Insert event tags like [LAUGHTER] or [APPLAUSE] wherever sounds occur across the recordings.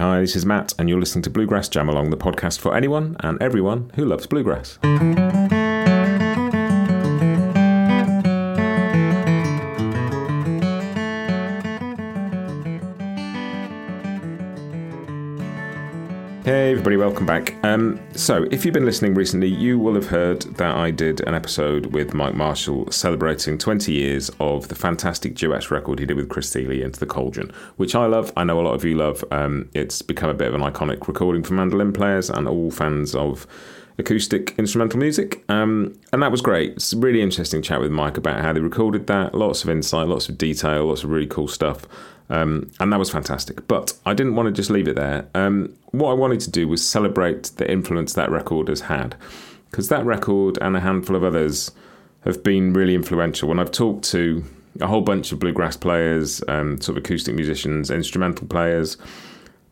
Hi, this is Matt, and you're listening to Bluegrass Jam Along, the podcast for anyone and everyone who loves bluegrass. Everybody, welcome back. Um, so, if you've been listening recently, you will have heard that I did an episode with Mike Marshall celebrating 20 years of the fantastic duets record he did with Chris Thile, Into the Cauldron, which I love. I know a lot of you love. Um, it's become a bit of an iconic recording for mandolin players and all fans of acoustic instrumental music. Um, and that was great. It's a really interesting chat with Mike about how they recorded that. Lots of insight, lots of detail, lots of really cool stuff. Um, and that was fantastic. But I didn't want to just leave it there. Um, what I wanted to do was celebrate the influence that record has had. Because that record and a handful of others have been really influential. When I've talked to a whole bunch of bluegrass players, um, sort of acoustic musicians, instrumental players,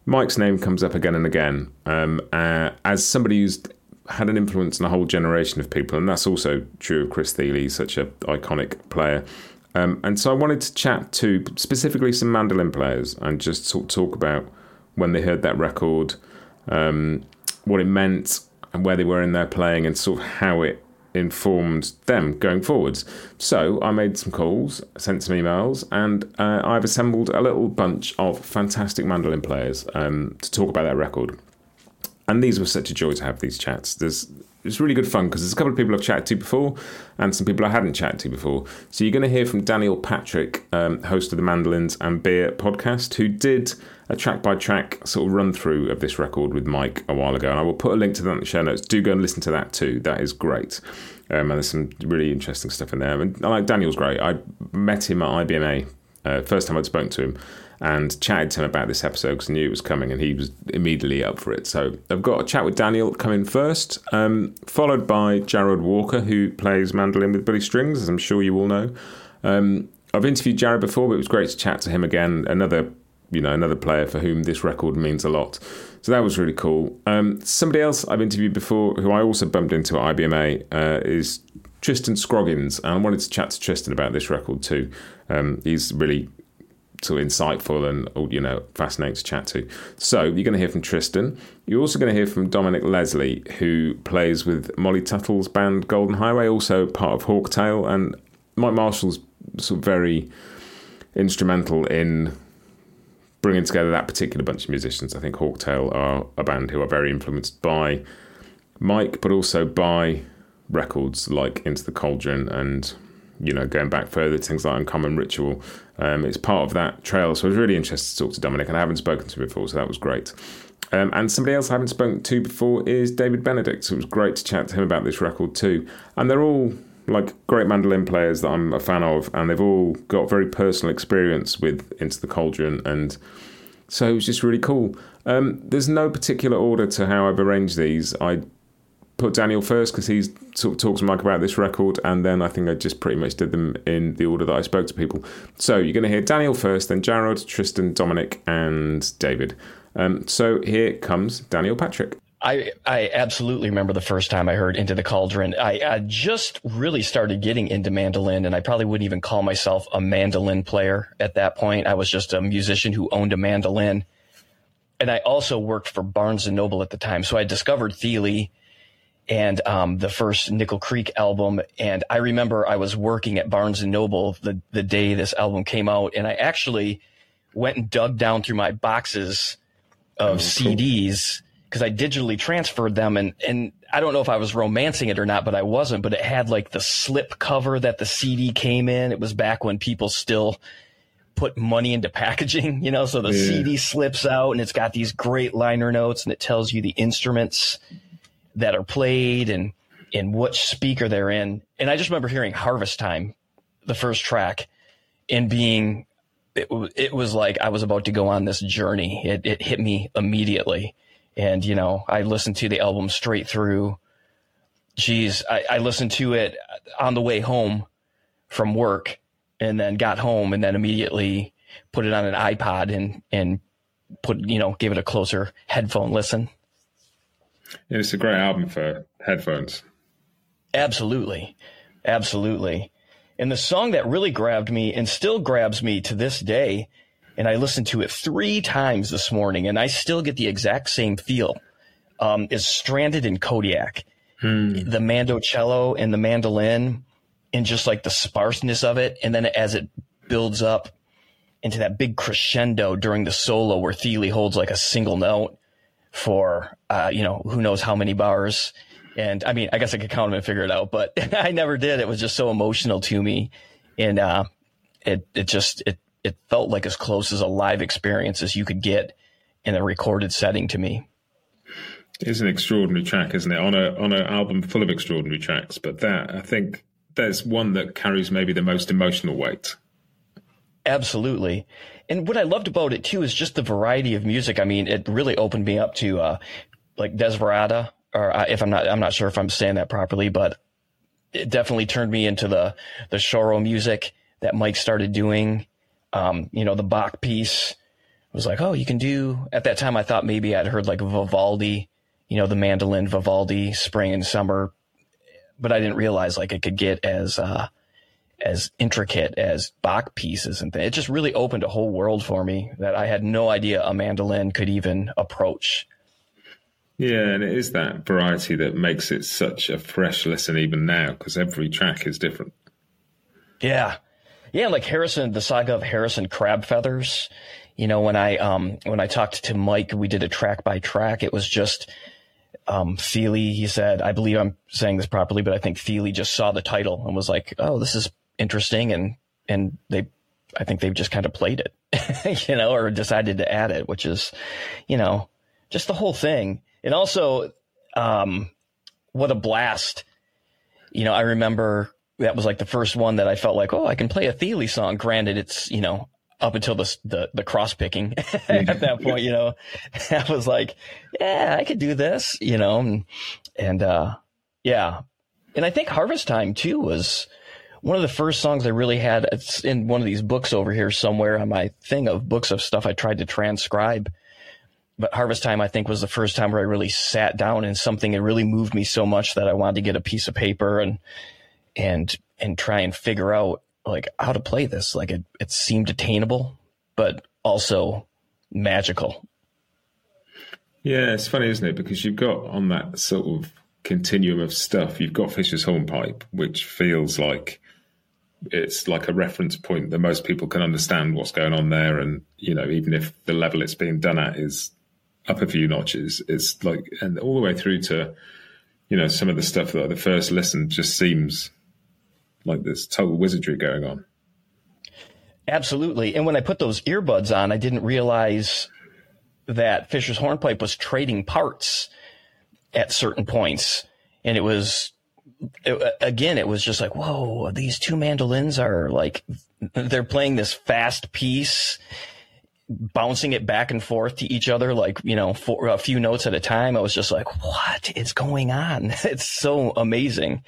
Mike's name comes up again and again um, uh, as somebody who's had an influence on a whole generation of people, and that's also true of Chris Thile, such an iconic player. Um, and so I wanted to chat to specifically some mandolin players and just sort of talk about when they heard that record, um, what it meant, and where they were in their playing, and sort of how it informed them going forwards. So I made some calls, sent some emails, and uh, I've assembled a little bunch of fantastic mandolin players um, to talk about that record. And these were such a joy to have these chats. There's it's really good fun because there's a couple of people I've chatted to before and some people I hadn't chatted to before. So you're going to hear from Daniel Patrick, um, host of the Mandolins and Beer podcast, who did a track by track sort of run through of this record with Mike a while ago. And I will put a link to that in the show notes. Do go and listen to that too. That is great. Um, and there's some really interesting stuff in there. And I like Daniel's great. I met him at IBMA, uh, first time I'd spoken to him and chatted to him about this episode because I knew it was coming and he was immediately up for it. So I've got a chat with Daniel coming first, um, followed by Jarrod Walker, who plays mandolin with Billy Strings, as I'm sure you all know. Um, I've interviewed Jarrod before, but it was great to chat to him again. Another, you know, another player for whom this record means a lot. So that was really cool. Um, somebody else I've interviewed before, who I also bumped into at IBMA, uh, is Tristan Scroggins, and I wanted to chat to Tristan about this record too. Um, he's really sort of insightful and you know fascinating to chat to. So you're going to hear from Tristan. You're also going to hear from Dominick Leslie, who plays with Molly Tuttle's band Golden Highway, also part of Hawktail, and Mike Marshall's sort of very instrumental in bringing together that particular bunch of musicians. I think Hawktail are a band who are very influenced by Mike, but also by records like Into the Cauldron and you know, going back further to things like Uncommon Ritual. Um, it's part of that trail. So I was really interested to talk to Dominick, and I haven't spoken to him before, so that was great. Um, and somebody else I haven't spoken to before is David Benedict. So it was great to chat to him about this record too. And they're all like great mandolin players that I'm a fan of, and they've all got very personal experience with Into the Cauldron, and so it was just really cool. Um, there's no particular order to how I've arranged these. I put Daniel first because he's sort of talks to Mike about this record, and then I think I just pretty much did them in the order that I spoke to people. So you're going to hear Daniel first, then Jarrod, Tristan, Dominick, and David. Um, so here comes Daniel Patrick. I, I absolutely remember the first time I heard Into the Cauldron. I, I just really started getting into mandolin, and I probably wouldn't even call myself a mandolin player at that point. I was just a musician who owned a mandolin. And I also worked for Barnes and Noble at the time. So I discovered Thile and um, the first Nickel Creek album. And I remember I was working at Barnes and Noble the the day this album came out, and I actually went and dug down through my boxes of oh, CDs because I digitally transferred them, and and I don't know if I was romancing it or not, but I wasn't. But it had like the slip cover that the CD came in. It was back when people still put money into [LAUGHS] packaging, you know, so the yeah. CD slips out and it's got these great liner notes and it tells you the instruments that are played and in which speaker they're in. And I just remember hearing Harvest Time, the first track, and being it, it was like I was about to go on this journey. It, it hit me immediately. And, you know, I listened to the album straight through. Geez, I, I listened to it on the way home from work and then got home and then immediately put it on an iPod and, and put, you know, gave it a closer headphone listen. It's a great album for headphones. Absolutely. Absolutely. And the song that really grabbed me and still grabs me to this day and I listened to it three times this morning, and I still get the exact same feel. Um, is stranded in Kodiak, hmm. the mandocello and the mandolin, and just like the sparseness of it, and then as it builds up into that big crescendo during the solo where Thile holds like a single note for uh, you know who knows how many bars. And I mean, I guess I could count them and figure it out, but [LAUGHS] I never did. It was just so emotional to me, and uh, it it just it it felt like as close as a live experience as you could get in a recorded setting to me. It's an extraordinary track, isn't it? On a on an album full of extraordinary tracks, but that I think there's one that carries maybe the most emotional weight. Absolutely. And what I loved about it too is just the variety of music. I mean, it really opened me up to uh, like Desperada, or uh, if I'm not, I'm not sure if I'm saying that properly, but it definitely turned me into the the choro music that Mike started doing. Um, you know, the Bach piece was like, oh, you can do. At that time, I thought maybe I'd heard like Vivaldi, you know, the mandolin Vivaldi, spring and summer, but I didn't realize like it could get as uh, as intricate as Bach pieces and things. It just really opened a whole world for me that I had no idea a mandolin could even approach. Yeah, and it is that variety that makes it such a fresh listen even now because every track is different. Yeah. Yeah, like Harrison, the saga of Harrison Crabfeathers. You know, when I um when I talked to Mike, we did a track by track. It was just um, Thile, he said, I believe I'm saying this properly, but I think Thile just saw the title and was like, "Oh, this is interesting and and they I think they've just kind of played it, [LAUGHS] you know, or decided to add it, which is, you know, just the whole thing. And also, um, what a blast. You know, I remember that was like the first one that I felt like, oh, I can play a Thile song. Granted, it's, you know, up until the, the, the cross picking [LAUGHS] at that point, you know, [LAUGHS] I was like, yeah, I could do this, you know, and, and, uh, yeah. And I think Harvest Time too was, one of the first songs I really had, it's in one of these books over here somewhere on my thing of books of stuff I tried to transcribe. But Harvest Time, I think, was the first time where I really sat down and something that really moved me so much that I wanted to get a piece of paper and, and, and try and figure out like how to play this. Like it, it seemed attainable, but also magical. Yeah, it's funny, isn't it? Because you've got on that sort of continuum of stuff, you've got Fisher's Hornpipe, which feels like it's like a reference point that most people can understand what's going on there. And, you know, even if the level it's being done at is up a few notches, it's like, and all the way through to, you know, some of the stuff that the first listen just seems like there's total wizardry going on. Absolutely. And when I put those earbuds on, I didn't realize that Fisher's Hornpipe was trading parts at certain points. And it was it, again, it was just like, whoa, these two mandolins are like, they're playing this fast piece, bouncing it back and forth to each other, like, you know, for a few notes at a time. I was just like, what is going on? [LAUGHS] It's so amazing.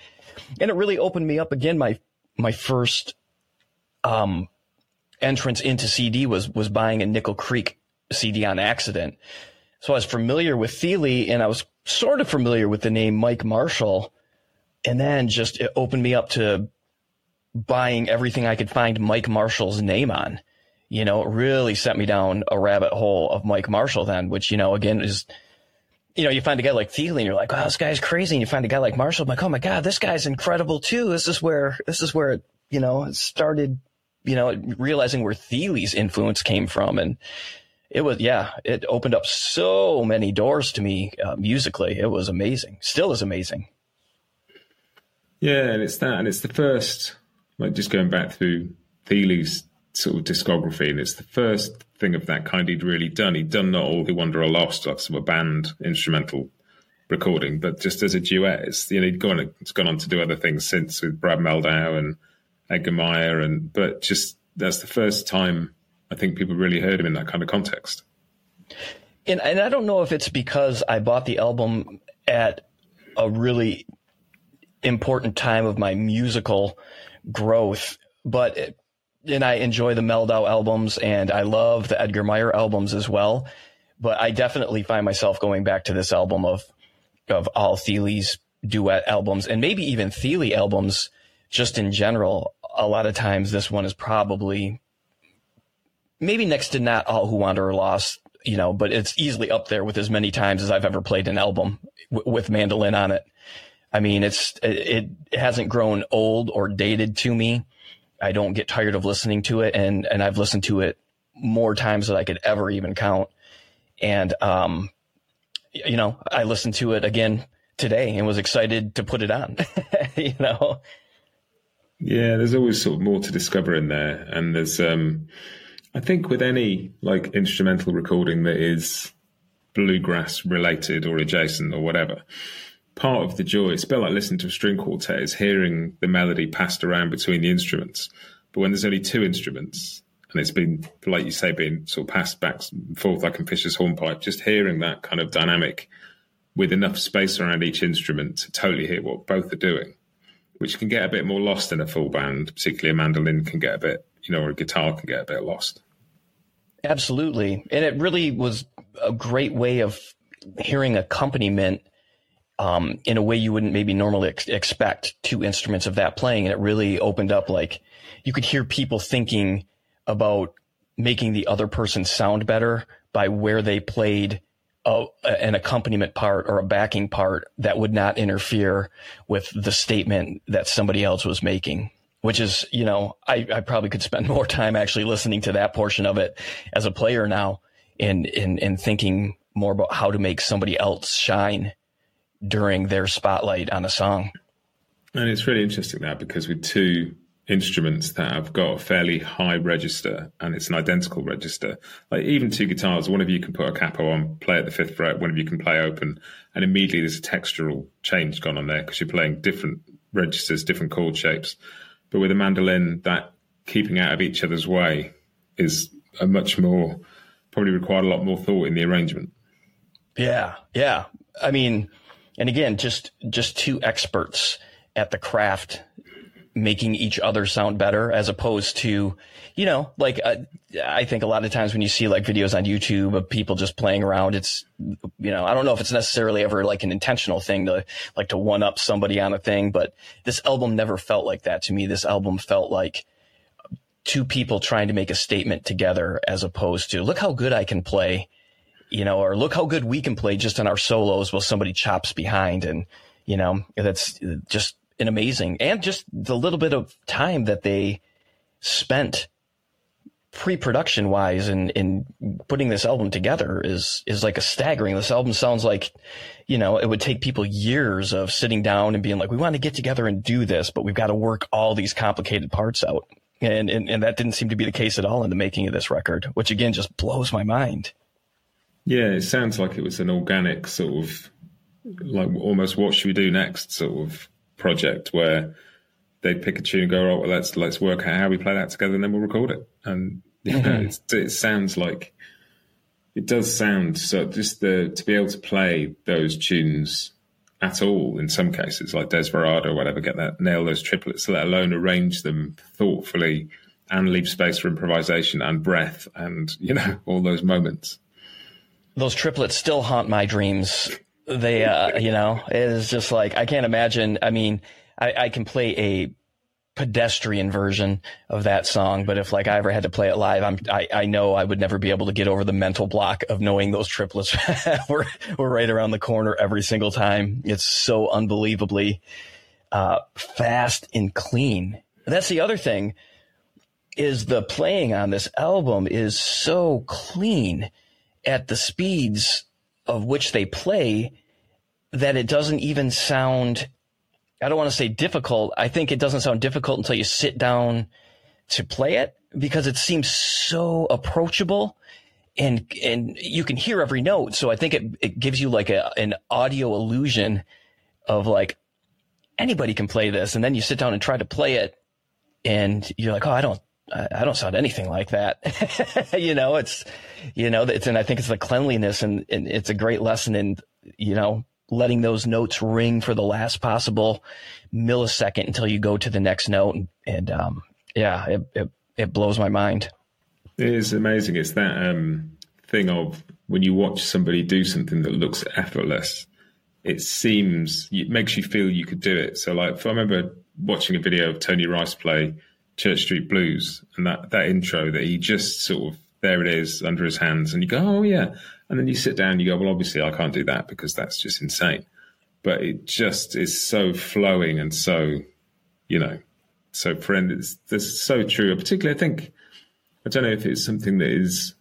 And it really opened me up again. My, my first, um, entrance into CD was, was buying a Nickel Creek CD on accident. So I was familiar with Thile and I was sort of familiar with the name Mike Marshall and then just it opened me up to buying everything I could find Mike Marshall's name on. You know, it really sent me down a rabbit hole of Mike Marshall then, which, you know, again is, you know, you find a guy like Thile and you're like, wow, this guy's crazy. And you find a guy like Marshall, I'm like, oh my God, this guy's incredible too. This is where, this is where, it, you know, it started, you know, realizing where Thile's influence came from. And it was, yeah, it opened up so many doors to me uh, musically. It was amazing. Still is amazing. Yeah, and it's that, and it's the first, like just going back through Thile's sort of discography, and it's the first thing of that kind he'd really done. He'd done not all who wander are lost, like sort of a band instrumental recording, but just as a duet. It's you know he'd gone it's gone on to do other things since with Brad Mehldau and Edgar Meyer, and but just that's the first time I think people really heard him in that kind of context. And and I don't know if it's because I bought the album at a really important time of my musical growth. But and I enjoy the Mehldau albums and I love the Edgar Meyer albums as well. But I definitely find myself going back to this album of of all Thile's duet albums and maybe even Thile albums just in general. A lot of times this one is probably maybe next to not all who wander are lost, you know, but it's easily up there with as many times as I've ever played an album w- with mandolin on it. I mean, it's it, it hasn't grown old or dated to me. I don't get tired of listening to it, and and I've listened to it more times than I could ever even count. And um, you know, I listened to it again today and was excited to put it on. [LAUGHS] you know. Yeah, there's always sort of more to discover in there, and there's um, I think with any like instrumental recording that is bluegrass related or adjacent or whatever, part of the joy, it's a bit like listening to a string quartet, is hearing the melody passed around between the instruments. But when there's only two instruments and it's been, like you say, being sort of passed back and forth like a Fisher's hornpipe, just hearing that kind of dynamic with enough space around each instrument to totally hear what both are doing, which can get a bit more lost in a full band, particularly a mandolin can get a bit you know, or a guitar can get a bit lost. Absolutely. And it really was a great way of hearing accompaniment um, in a way you wouldn't maybe normally ex- expect two instruments of that playing. And it really opened up like you could hear people thinking about making the other person sound better by where they played a, an accompaniment part or a backing part that would not interfere with the statement that somebody else was making which is, you know, I, I probably could spend [LAUGHS] more time actually listening to that portion of it as a player now and, and, and thinking more about how to make somebody else shine during their spotlight on a song. And it's really interesting that because with two instruments that have got a fairly high register and it's an identical register, like even two guitars, one of you can put a capo on, play at the fifth fret, one of you can play open, and immediately there's a textural change gone on there because you're playing different registers, different chord shapes. But with a mandolin, that keeping out of each other's way is a much more probably required a lot more thought in the arrangement. Yeah, yeah. I mean, and again, just just two experts at the craft making each other sound better as opposed to you know like uh, i think a lot of times when you see like videos on youtube of people just playing around it's you know i don't know if it's necessarily ever like an intentional thing to like to one up somebody on a thing but this album never felt like that to me. This album felt like two people trying to make a statement together as opposed to look how good i can play you know or look how good we can play just on our solos while somebody chops behind and you know that's just an amazing. And just the little bit of time that they spent pre-production wise in, in putting this album together is, is like a staggering. This album sounds like, you know, it would take people years of sitting down and being like, we want to get together and do this, but we've got to work all these complicated parts out. And, and, and that didn't seem to be the case at all in the making of this record, which again just blows my mind. Yeah, it sounds like it was an organic sort of like almost what should we do next sort of project where they'd pick a tune and go, "Oh, well, let's let's work out how we play that together, and then we'll record it." And you know, [LAUGHS] it sounds like it does sound so. Just the to be able to play those tunes at all in some cases, like Desperado or whatever, get that nail those triplets, let alone arrange them thoughtfully and leave space for improvisation and breath, and you know [LAUGHS] all those moments. Those triplets still haunt my dreams they, uh, you know, it is just like I can't imagine. I mean, I, I can play a pedestrian version of that song, but if like I ever had to play it live, I'm I, I know I would never be able to get over the mental block of knowing those triplets [LAUGHS] were were right around the corner every single time. It's so unbelievably uh, fast and clean. That's the other thing is the playing on this album is so clean at the speeds of which they play that it doesn't even sound I don't want to say difficult. I think it doesn't sound difficult until you sit down to play it because it seems so approachable and and you can hear every note. So I think it, it gives you like a an audio illusion of like anybody can play this. And then you sit down and try to play it and you're like, oh, I don't I don't sound anything like that. [LAUGHS] you know, it's, you know, it's, and I think it's the cleanliness and, and it's a great lesson in, you know, letting those notes ring for the last possible millisecond until you go to the next note. And, and um, yeah, it, it, it, blows my mind. It is amazing. It's that um, thing of when you watch somebody do something that looks effortless, it seems, it makes you feel you could do it. So, like, I remember watching a video of Tony Rice play Church Street Blues and that, that intro that he just sort of there it is under his hands, and you go, oh yeah, and then you sit down, and you go, well, obviously I can't do that because that's just insane, but it just is so flowing and so, you know, so friend, it's this is so true. Particularly, I think I don't know if it's something that is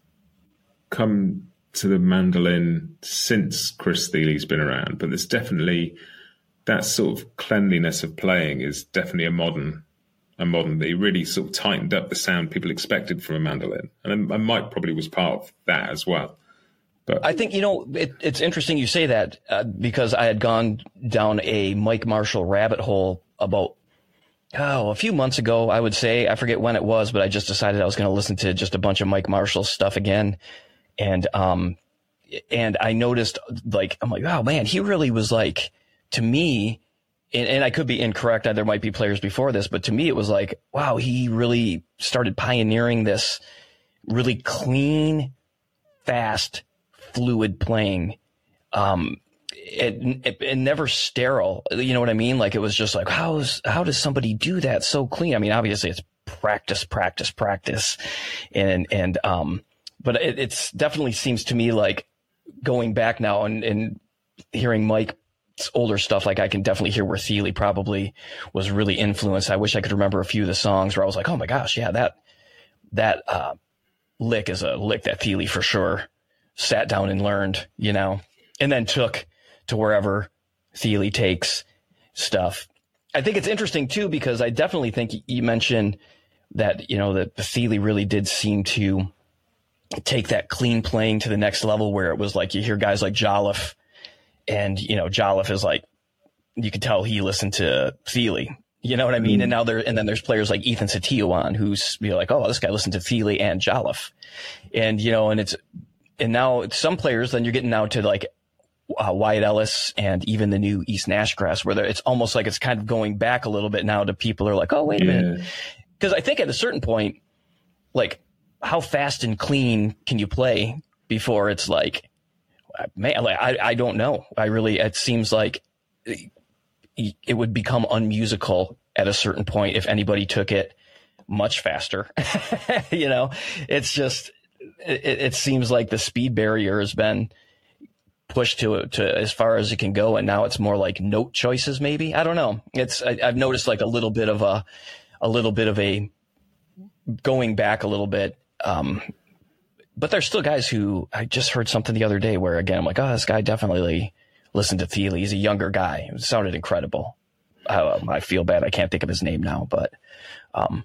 come to the mandolin since Chris Thile's been around, but there's definitely that sort of cleanliness of playing is definitely a modern a modern. They really sort of tightened up the sound people expected from a mandolin, and, and Mike probably was part of that as well. But I think you know it, it's interesting you say that uh, because I had gone down a Mike Marshall rabbit hole about oh a few months ago. I would say I forget when it was, but I just decided I was going to listen to just a bunch of Mike Marshall stuff again, and um and I noticed like I'm like oh man he really was like to me and, and, I could be incorrect. There might be players before this, but to me, it was like, wow, he really started pioneering this really clean, fast, fluid playing. Um, it, it, it, never sterile. You know what I mean? Like it was just like, how's, how does somebody do that so clean? I mean, obviously it's practice, practice, practice. And, and, um, but it it's definitely seems to me like going back now and, and hearing Mike older stuff, like I can definitely hear where Thile probably was really influenced. I wish I could remember a few of the songs where I was like, oh my gosh, yeah, that that uh, lick is a lick that Thile for sure sat down and learned, you know, and then took to wherever Thile takes stuff. I think it's interesting too because I definitely think you mentioned that you know that Thile really did seem to take that clean playing to the next level where it was like you hear guys like Jolliffe and, you know, Jolliffe is like, you could tell he listened to Thile. You know what I mean? Mm. And now there, and then there's players like Ethan Setiawan who's you know, like, oh, this guy listened to Thile and Jolliffe. And, you know, and it's, and now some players, then you're getting now to like uh, Wyatt Ellis and even the new East Nash Grass, where it's almost like it's kind of going back a little bit now to people are like, oh, wait a yeah. minute. Because I think at a certain point, like, how fast and clean can you play before it's like, man, like, I, I don't know. I really, it seems like it would become unmusical at a certain point if anybody took it much faster. [LAUGHS] you know, it's just, it, it, seems like the speed barrier has been pushed to to as far as it can go, and now it's more like note choices. Maybe I don't know. It's I, have noticed like a little bit of a a little bit of a going back a little bit um, but there's still guys who I just heard something the other day where again I'm like, oh, this guy definitely listened to Thile. He's a younger guy. It sounded incredible. Uh, I feel bad. I can't think of his name now, but um,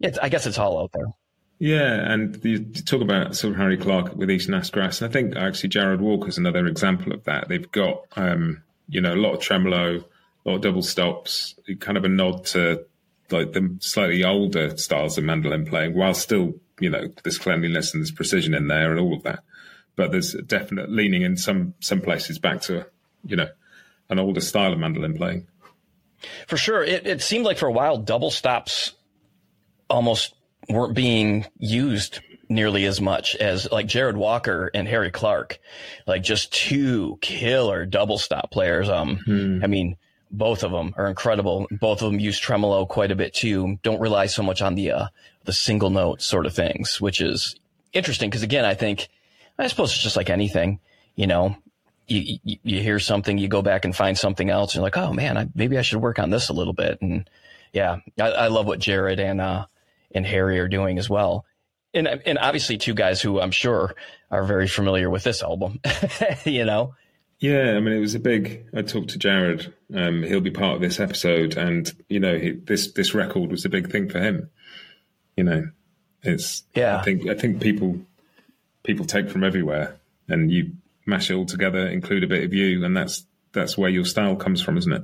it's, I guess it's all out there. Yeah, and you talk about sort of Harry Clark with East Nash Grass, and I think actually Jarrod Walker's another example of that. They've got um, you know a lot of tremolo, a lot of double stops, kind of a nod to like the slightly older styles of mandolin playing, while still you know there's cleanliness and there's precision in there and all of that. But there's a definite leaning in some some places back to you know an older style of mandolin playing. For sure, it, it seemed like for a while double stops almost weren't being used nearly as much as like Jarrod Walker and Harry Clark, like just two killer double stop players. Um, hmm. I mean, both of them are incredible. Both of them use tremolo quite a bit too. Don't rely so much on the uh, the single note sort of things, which is interesting because again, I think I suppose it's just like anything, you know. You, you, you hear something, you go back and find something else, and you're like, oh man, I, maybe I should work on this a little bit. And yeah, I, I love what Jarrod and uh, and Harry are doing as well. And and obviously two guys who I'm sure are very familiar with this album, [LAUGHS] you know. Yeah, I mean, it was a big. I talked to Jarrod. Um, he'll be part of this episode, and you know, he, this this record was a big thing for him you know, it's yeah. I think I think people people take from everywhere, and you mash it all together, include a bit of you, and that's that's where your style comes from, isn't it?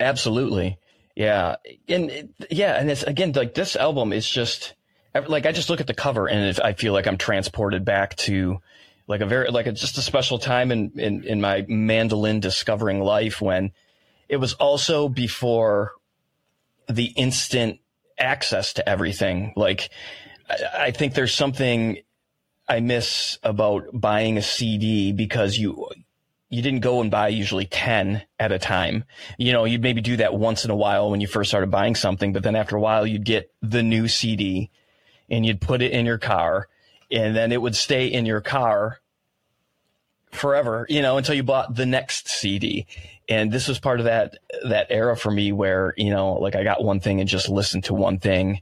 Absolutely, yeah, and yeah, and it's again like this album is just like I just look at the cover and I feel like I'm transported back to like a very like a, just a special time in, in in my mandolin discovering life when it was also before the instant access to everything. Like, I, I think there's something I miss about buying a CD because you you didn't go and buy usually 10 at a time. You know, you'd maybe do that once in a while when you first started buying something, but then after a while you'd get the new CD and you'd put it in your car and then it would stay in your car forever, you know, until you bought the next CD. And this was part of that that era for me where, you know, like I got one thing and just listened to one thing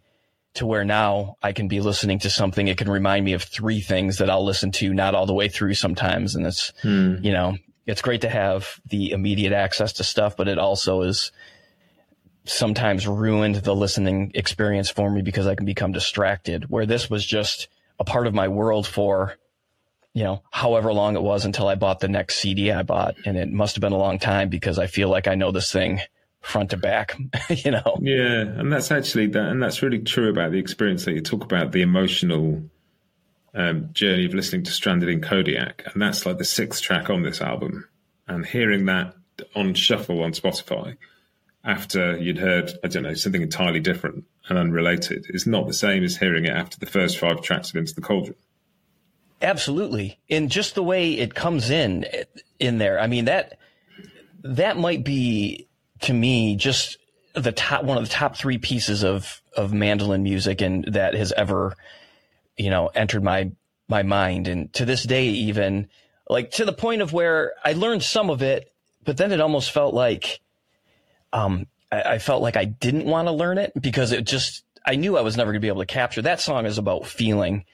to where now I can be listening to something. It can remind me of three things that I'll listen to, not all the way through sometimes. And it's, hmm. you know, it's great to have the immediate access to stuff, but it also is sometimes ruined the listening experience for me because I can become distracted. Where this was just a part of my world for, you know, however long it was until I bought the next CD I bought. And it must have been a long time because I feel like I know this thing front to back, [LAUGHS] you know. Yeah, and that's actually that, and that's really true about the experience that you talk about the emotional um, journey of listening to Stranded in Kodiak, and that's like the sixth track on this album, and hearing that on shuffle on Spotify after you'd heard I don't know something entirely different and unrelated is not the same as hearing it after the first five tracks of Into the Cauldron. Absolutely, and just the way it comes in in there, I mean that that might be to me just the top one of the top three pieces of of mandolin music and that has ever you know entered my my mind. And to this day even like to the point of where I learned some of it but then it almost felt like um I, I felt like I didn't want to learn it because it just I knew I was never going to be able to capture. That song is about feeling.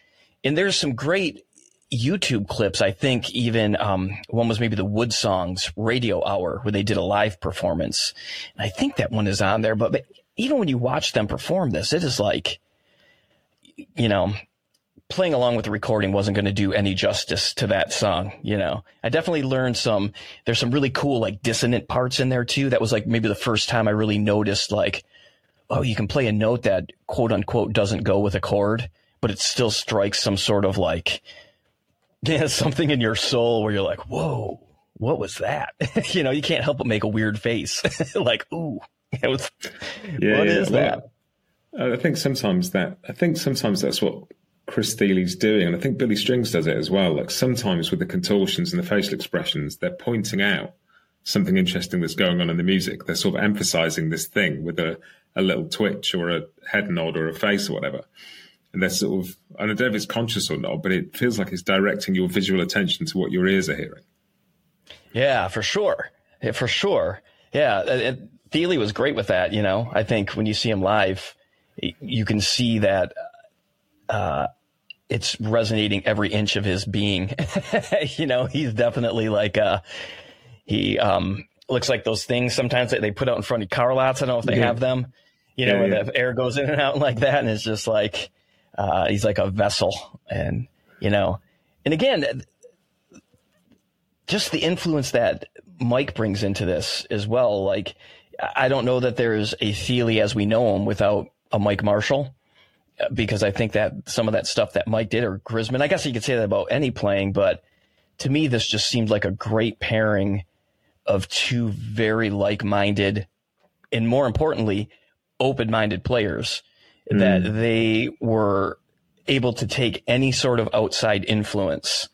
And there's some great YouTube clips. I think even um, one was maybe the WoodSongs Radio Hour where they did a live performance. And I think that one is on there. But, but even when you watch them perform this, it is like, you know, playing along with the recording wasn't going to do any justice to that song. You know, I definitely learned some. There's some really cool like dissonant parts in there too. That was like maybe the first time I really noticed like, oh, you can play a note that quote unquote doesn't go with a chord, but it still strikes some sort of like yeah, something in your soul where you're like, whoa, what was that? [LAUGHS] you know, you can't help but make a weird face. [LAUGHS] like, ooh, [LAUGHS] was, yeah, what yeah. is that? I think sometimes that, I think sometimes that's what Chris Thile's doing. And I think Billy Strings does it as well. Like sometimes with the contortions and the facial expressions, they're pointing out something interesting that's going on in the music. They're sort of emphasizing this thing with a, a little twitch or a head nod or a face or whatever and they're sort of I don't know if it's conscious or not, but it feels like it's directing your visual attention to what your ears are hearing. Yeah, for sure, yeah, for sure. Yeah, and Thile was great with that. You know, I think when you see him live, you can see that uh, it's resonating every inch of his being. [LAUGHS] you know, he's definitely like uh, he um, looks like those things sometimes that they put out in front of car lots. I don't know if they yeah. have them. You know, yeah, where the air goes in and out like that, and it's just like uh, he's like a vessel, and you know, and again, just the influence that Mike brings into this as well. Like, I don't know that there's a Thile as we know him without a Mike Marshall, because I think that some of that stuff that Mike did or Grisman, I guess you could say that about any playing, but to me, this just seemed like a great pairing of two very like-minded, and more importantly, open-minded players mm. that they were able to take any sort of outside influence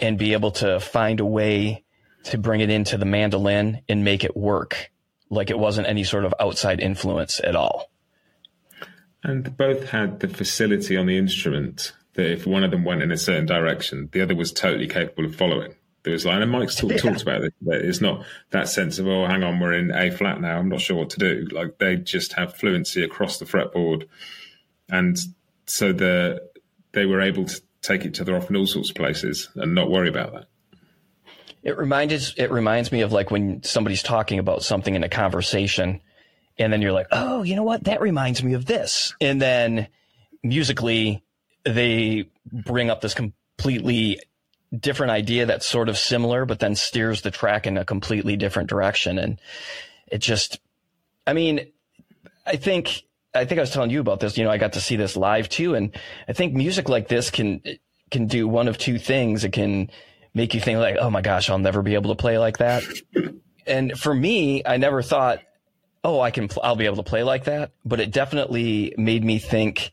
and be able to find a way to bring it into the mandolin and make it work like it wasn't any sort of outside influence at all. And both had the facility on the instrument that if one of them went in a certain direction, the other was totally capable of following. There was like, and Mike's talk, yeah. talked about it, but it's not that sense of, oh, hang on, we're in A flat now. I'm not sure what to do. Like they just have fluency across the fretboard. And so the, they were able to take each other off in all sorts of places and not worry about that. It reminded it reminds me of like when somebody's talking about something in a conversation, and then you're like, oh, you know what? That reminds me of this, and then musically they bring up this completely different idea that's sort of similar, but then steers the track in a completely different direction. And it just, I mean, I think, I think I was telling you about this. You know, I got to see this live too. And I think music like this can, can do one of two things. It can make you think like, oh my gosh, I'll never be able to play like that. and for me, I never thought, oh, I can, I'll be able to play like that. But it definitely made me think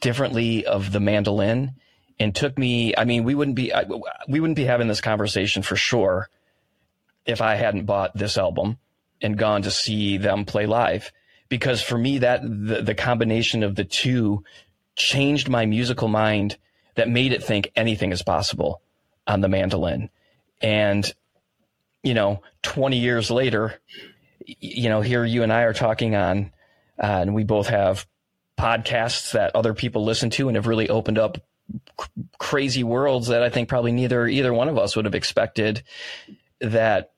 differently of the mandolin and took me. I mean, we wouldn't be we wouldn't be having this conversation for sure if I hadn't bought this album and gone to see them play live. Because for me, that the, the combination of the two changed my musical mind that made it think anything is possible on the mandolin. And, you know, 20 years later, you know, here you and I are talking on, uh, and we both have podcasts that other people listen to and have really opened up crazy worlds that I think probably neither either one of us would have expected that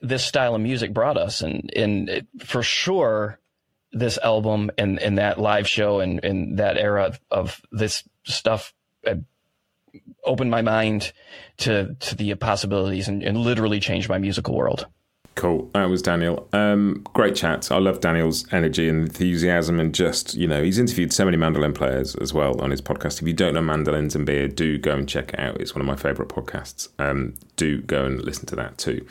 this style of music brought us and and it, for sure this album and and that live show and and that era of this stuff opened my mind to to the possibilities and, and literally changed my musical world. Cool. That was Daniel. Um, great chat. I love Daniel's energy and enthusiasm, and just you know, he's interviewed so many mandolin players as well on his podcast. If you don't know mandolins and beer, do go and check it out. It's one of my favourite podcasts. Um, do go and listen to that too.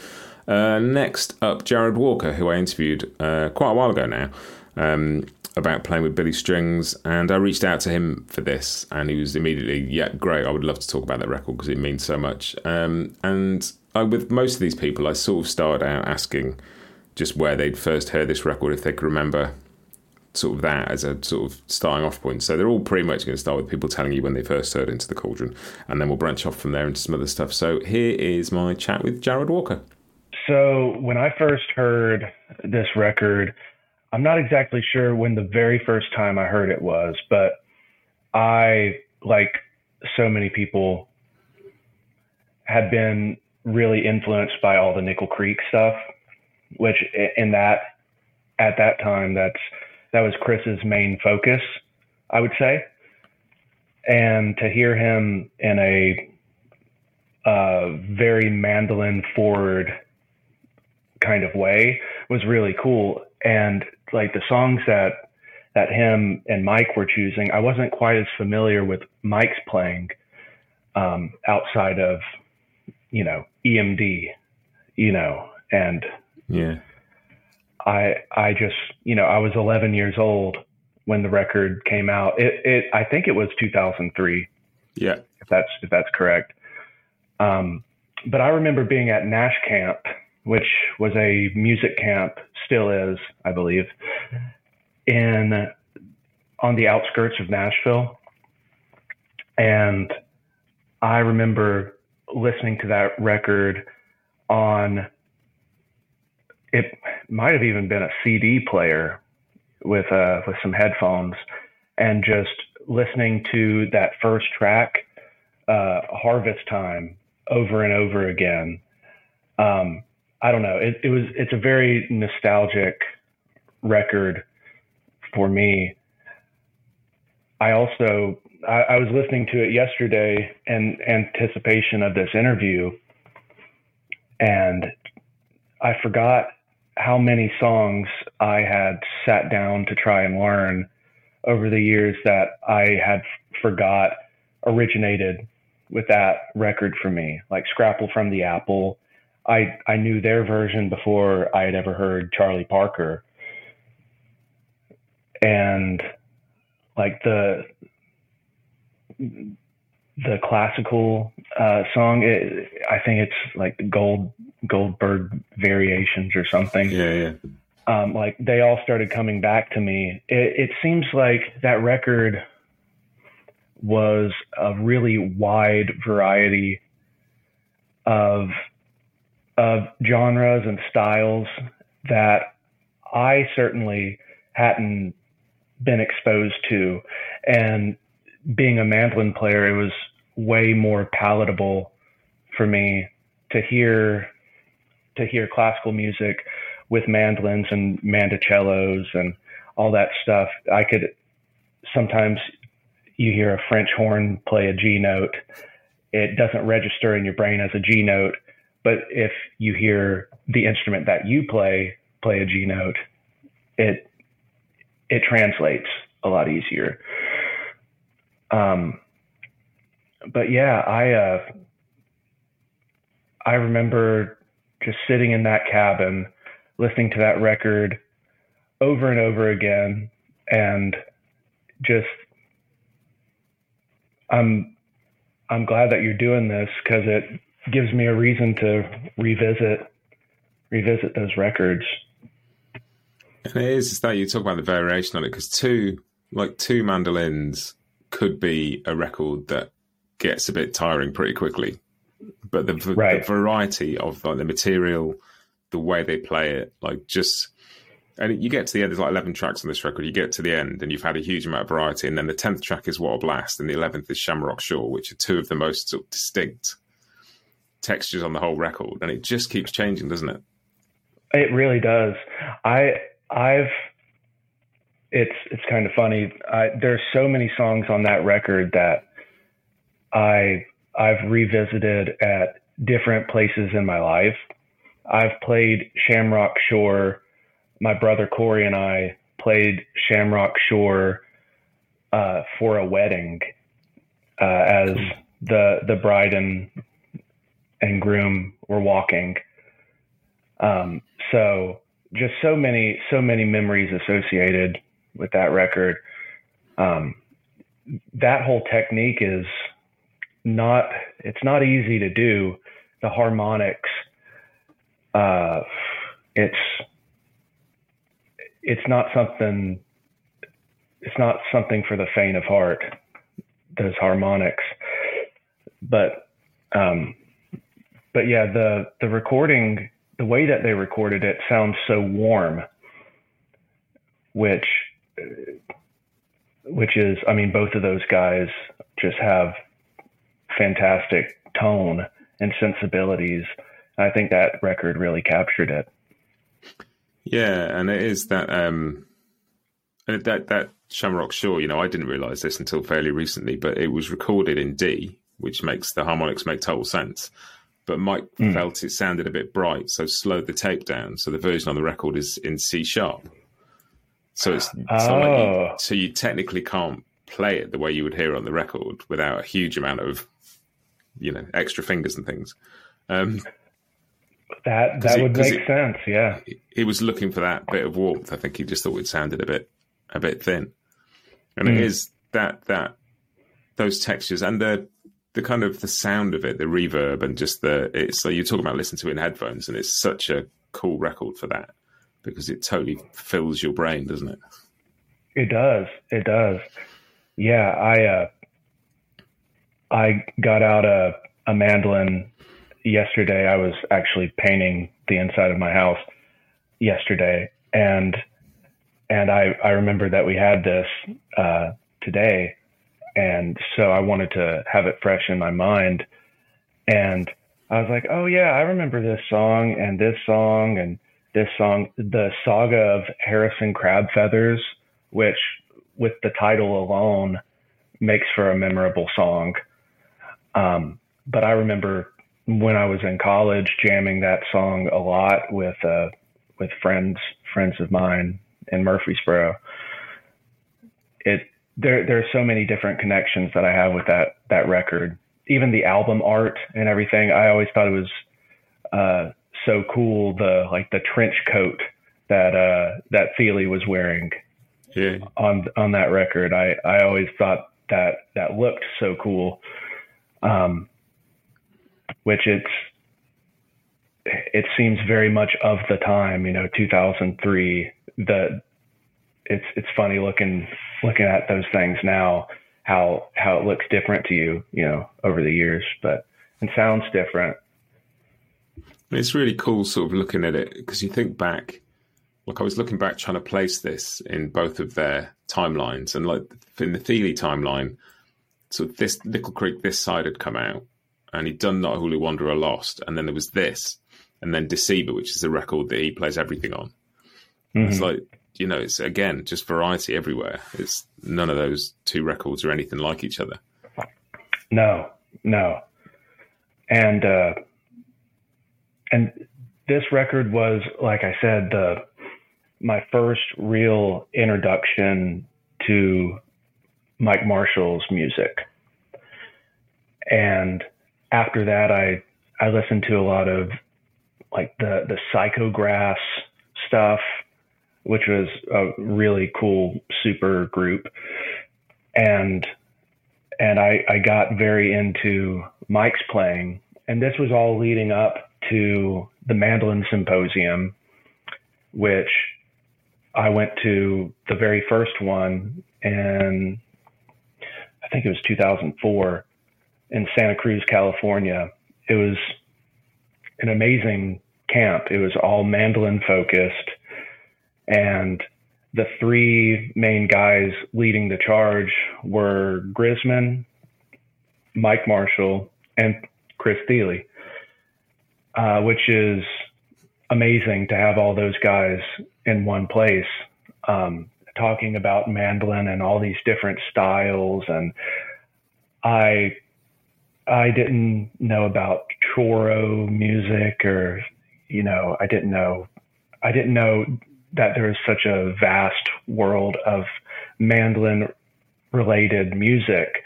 Uh, next up, Jarrod Walker, who I interviewed uh, quite a while ago now. Um, about playing with Billy Strings, and I reached out to him for this, and he was immediately, yeah, great. I would love to talk about that record because it means so much. Um, and I, with most of these people, I sort of started out asking just where they'd first heard this record, if they could remember sort of that as a sort of starting off point. So they're all pretty much going to start with people telling you when they first heard Into the Cauldron, and then we'll branch off from there into some other stuff. So here is my chat with Jarrod Walker. So when I first heard this record, I'm not exactly sure when the very first time I heard it was, but I, like so many people, had been really influenced by all the Nickel Creek stuff, which in that at that time that's that was Chris's main focus, I would say. And to hear him in a uh, very mandolin forward kind of way was really cool. And like the songs that that him and Mike were choosing, I wasn't quite as familiar with Mike's playing um, outside of you know EMD, you know, and yeah, I I just you know I was 11 years old when the record came out. It it I think it was 2003. Yeah, if that's if that's correct. Um, but I remember being at Nash Camp, which was a music camp, still is, I believe, in on the outskirts of Nashville, and I remember listening to that record on it might have even been a CD player with uh with some headphones and just listening to that first track uh harvest time over and over again. Um i don't know it, it was it's a very nostalgic record for me i also I, I was listening to it yesterday in anticipation of this interview, and I forgot how many songs I had sat down to try and learn over the years that I had forgot originated with that record for me, like Scrapple from the Apple. I I knew their version before I had ever heard Charlie Parker. And like the the classical uh, song. It, I think it's like Gold Goldberg variations or something. Yeah, yeah. Um, like they all started coming back to me. It, it seems like that record was a really wide variety of of genres and styles that I certainly hadn't been exposed to, and being a mandolin player, it was way more palatable for me to hear to hear classical music with mandolins and mandocellos and all that stuff. I could sometimes you hear a French horn play a G note. It doesn't register in your brain as a G note, but if you hear the instrument that you play play a G note, it it translates a lot easier. Um, but yeah, I uh, I remember just sitting in that cabin, listening to that record over and over again, and just I'm I'm glad that you're doing this because it gives me a reason to revisit revisit those records. And it is that you talk about the variation on it because two like two mandolins could be a record that gets a bit tiring pretty quickly. But the, right. the variety of like the material, the way they play it, like just and you get to the end. There's like 11 tracks on this record. You get to the end, and you've had a huge amount of variety. And then the 10th track is What a Blast, and the 11th is Shamrock Shore, which are two of the most sort of distinct textures on the whole record. And it just keeps changing, doesn't it? It really does. I I've it's it's kind of funny. I, there's so many songs on that record that I I've revisited at different places in my life. I've played Shamrock Shore. My brother Corey and I played Shamrock Shore uh, for a wedding uh, as the the bride and and groom were walking. Um, so just so many so many memories associated with that record. Um, that whole technique is not it's not easy to do. The harmonics, uh, it's it's not something it's not something for the faint of heart. Those harmonics, but um, but yeah, the the recording, the way that they recorded it sounds so warm, which which is, I mean, both of those guys just have fantastic tone and sensibilities. I think that record really captured it. Yeah, and it is that um that that Shamrock Shore, you know, I didn't realize this until fairly recently, but it was recorded in D, which makes the harmonics make total sense. But Mike mm. felt it sounded a bit bright, so slowed the tape down. So the version on the record is in C sharp. So it's, oh. like you, oh. so you technically can't play it the way you would hear on the record without a huge amount of you know extra fingers and things. Um, that that would make it, sense. Yeah, he was looking for that bit of warmth. I think he just thought it sounded a bit a bit thin, and mm. it is that that those textures and the the kind of the sound of it, the reverb, and just the it's like you talk about listening to it in headphones, and it's such a cool record for that because it totally fills your brain, doesn't it? It does. It does. Yeah, I uh, I got out a a mandolin yesterday. I was actually painting the inside of my house yesterday, and and I I remember that we had this uh, today, and so I wanted to have it fresh in my mind, and I was like, oh yeah, I remember this song and this song and this song, the saga of Harrison Crabfeathers, which with the title alone makes for a memorable song. Um, but I remember when I was in college jamming that song a lot with uh, with friends friends of mine in Murfreesboro. It there there are so many different connections that I have with that that record. Even the album art and everything. I always thought it was uh, so cool the like the trench coat that uh that Thile was wearing yeah. on on that record. I I always thought that that looked so cool. Um which it's it seems very much of the time, you know, 2003 the it's it's funny looking looking at those things now how how it looks different to you, you know, over the years, but and sounds different it's really cool, sort of looking at it because you think back. Like I was looking back, trying to place this in both of their timelines, and like in the Thile timeline, so this Nickel Creek this side had come out, and he'd done Not All Who Wander Are Lost, and then there was this, and then Deceiver, which is the record that he plays everything on. Mm-hmm. It's like you know, it's again just variety everywhere. It's none of those two records are anything like each other. No, no, and uh, and this record was, like I said, the my first real introduction to Mike Marshall's music. And after that, I I listened to a lot of like the the Psychograss stuff, which was a really cool super group, and and I I got very into Mike's playing, and this was all leading up to the Mandolin Symposium, which I went to the very first one, and I think it was 2004. in Santa Cruz, California. It was an amazing camp. It was all mandolin focused. And the three main guys leading the charge were Grisman, Mike Marshall, and Chris Thile, uh, which is amazing to have all those guys in one place um, talking about mandolin and all these different styles. And I I didn't know about choro music or you know I didn't know I didn't know that there is such a vast world of mandolin related music.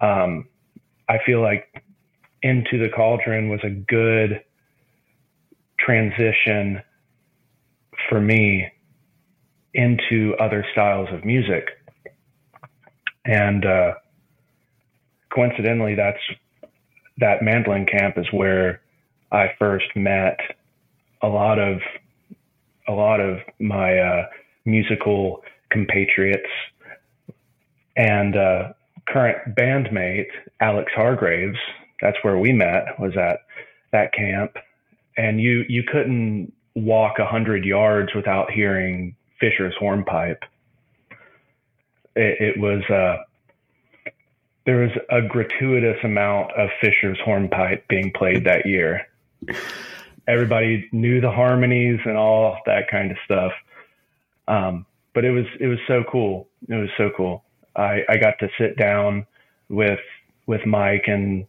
Um, I feel like Into the Cauldron was a good transition for me into other styles of music. And uh, coincidentally, that's that mandolin camp is where I first met a lot of a lot of my uh, musical compatriots and uh, current bandmate Alex Hargreaves. That's where we met. Was at that camp, and you you couldn't walk a hundred yards without hearing Fisher's hornpipe. It, it was uh, there was a gratuitous amount of Fisher's hornpipe being played that year. [LAUGHS] Everybody knew the harmonies and all that kind of stuff. Um, but it was it was so cool. It was so cool. I, I got to sit down with with Mike and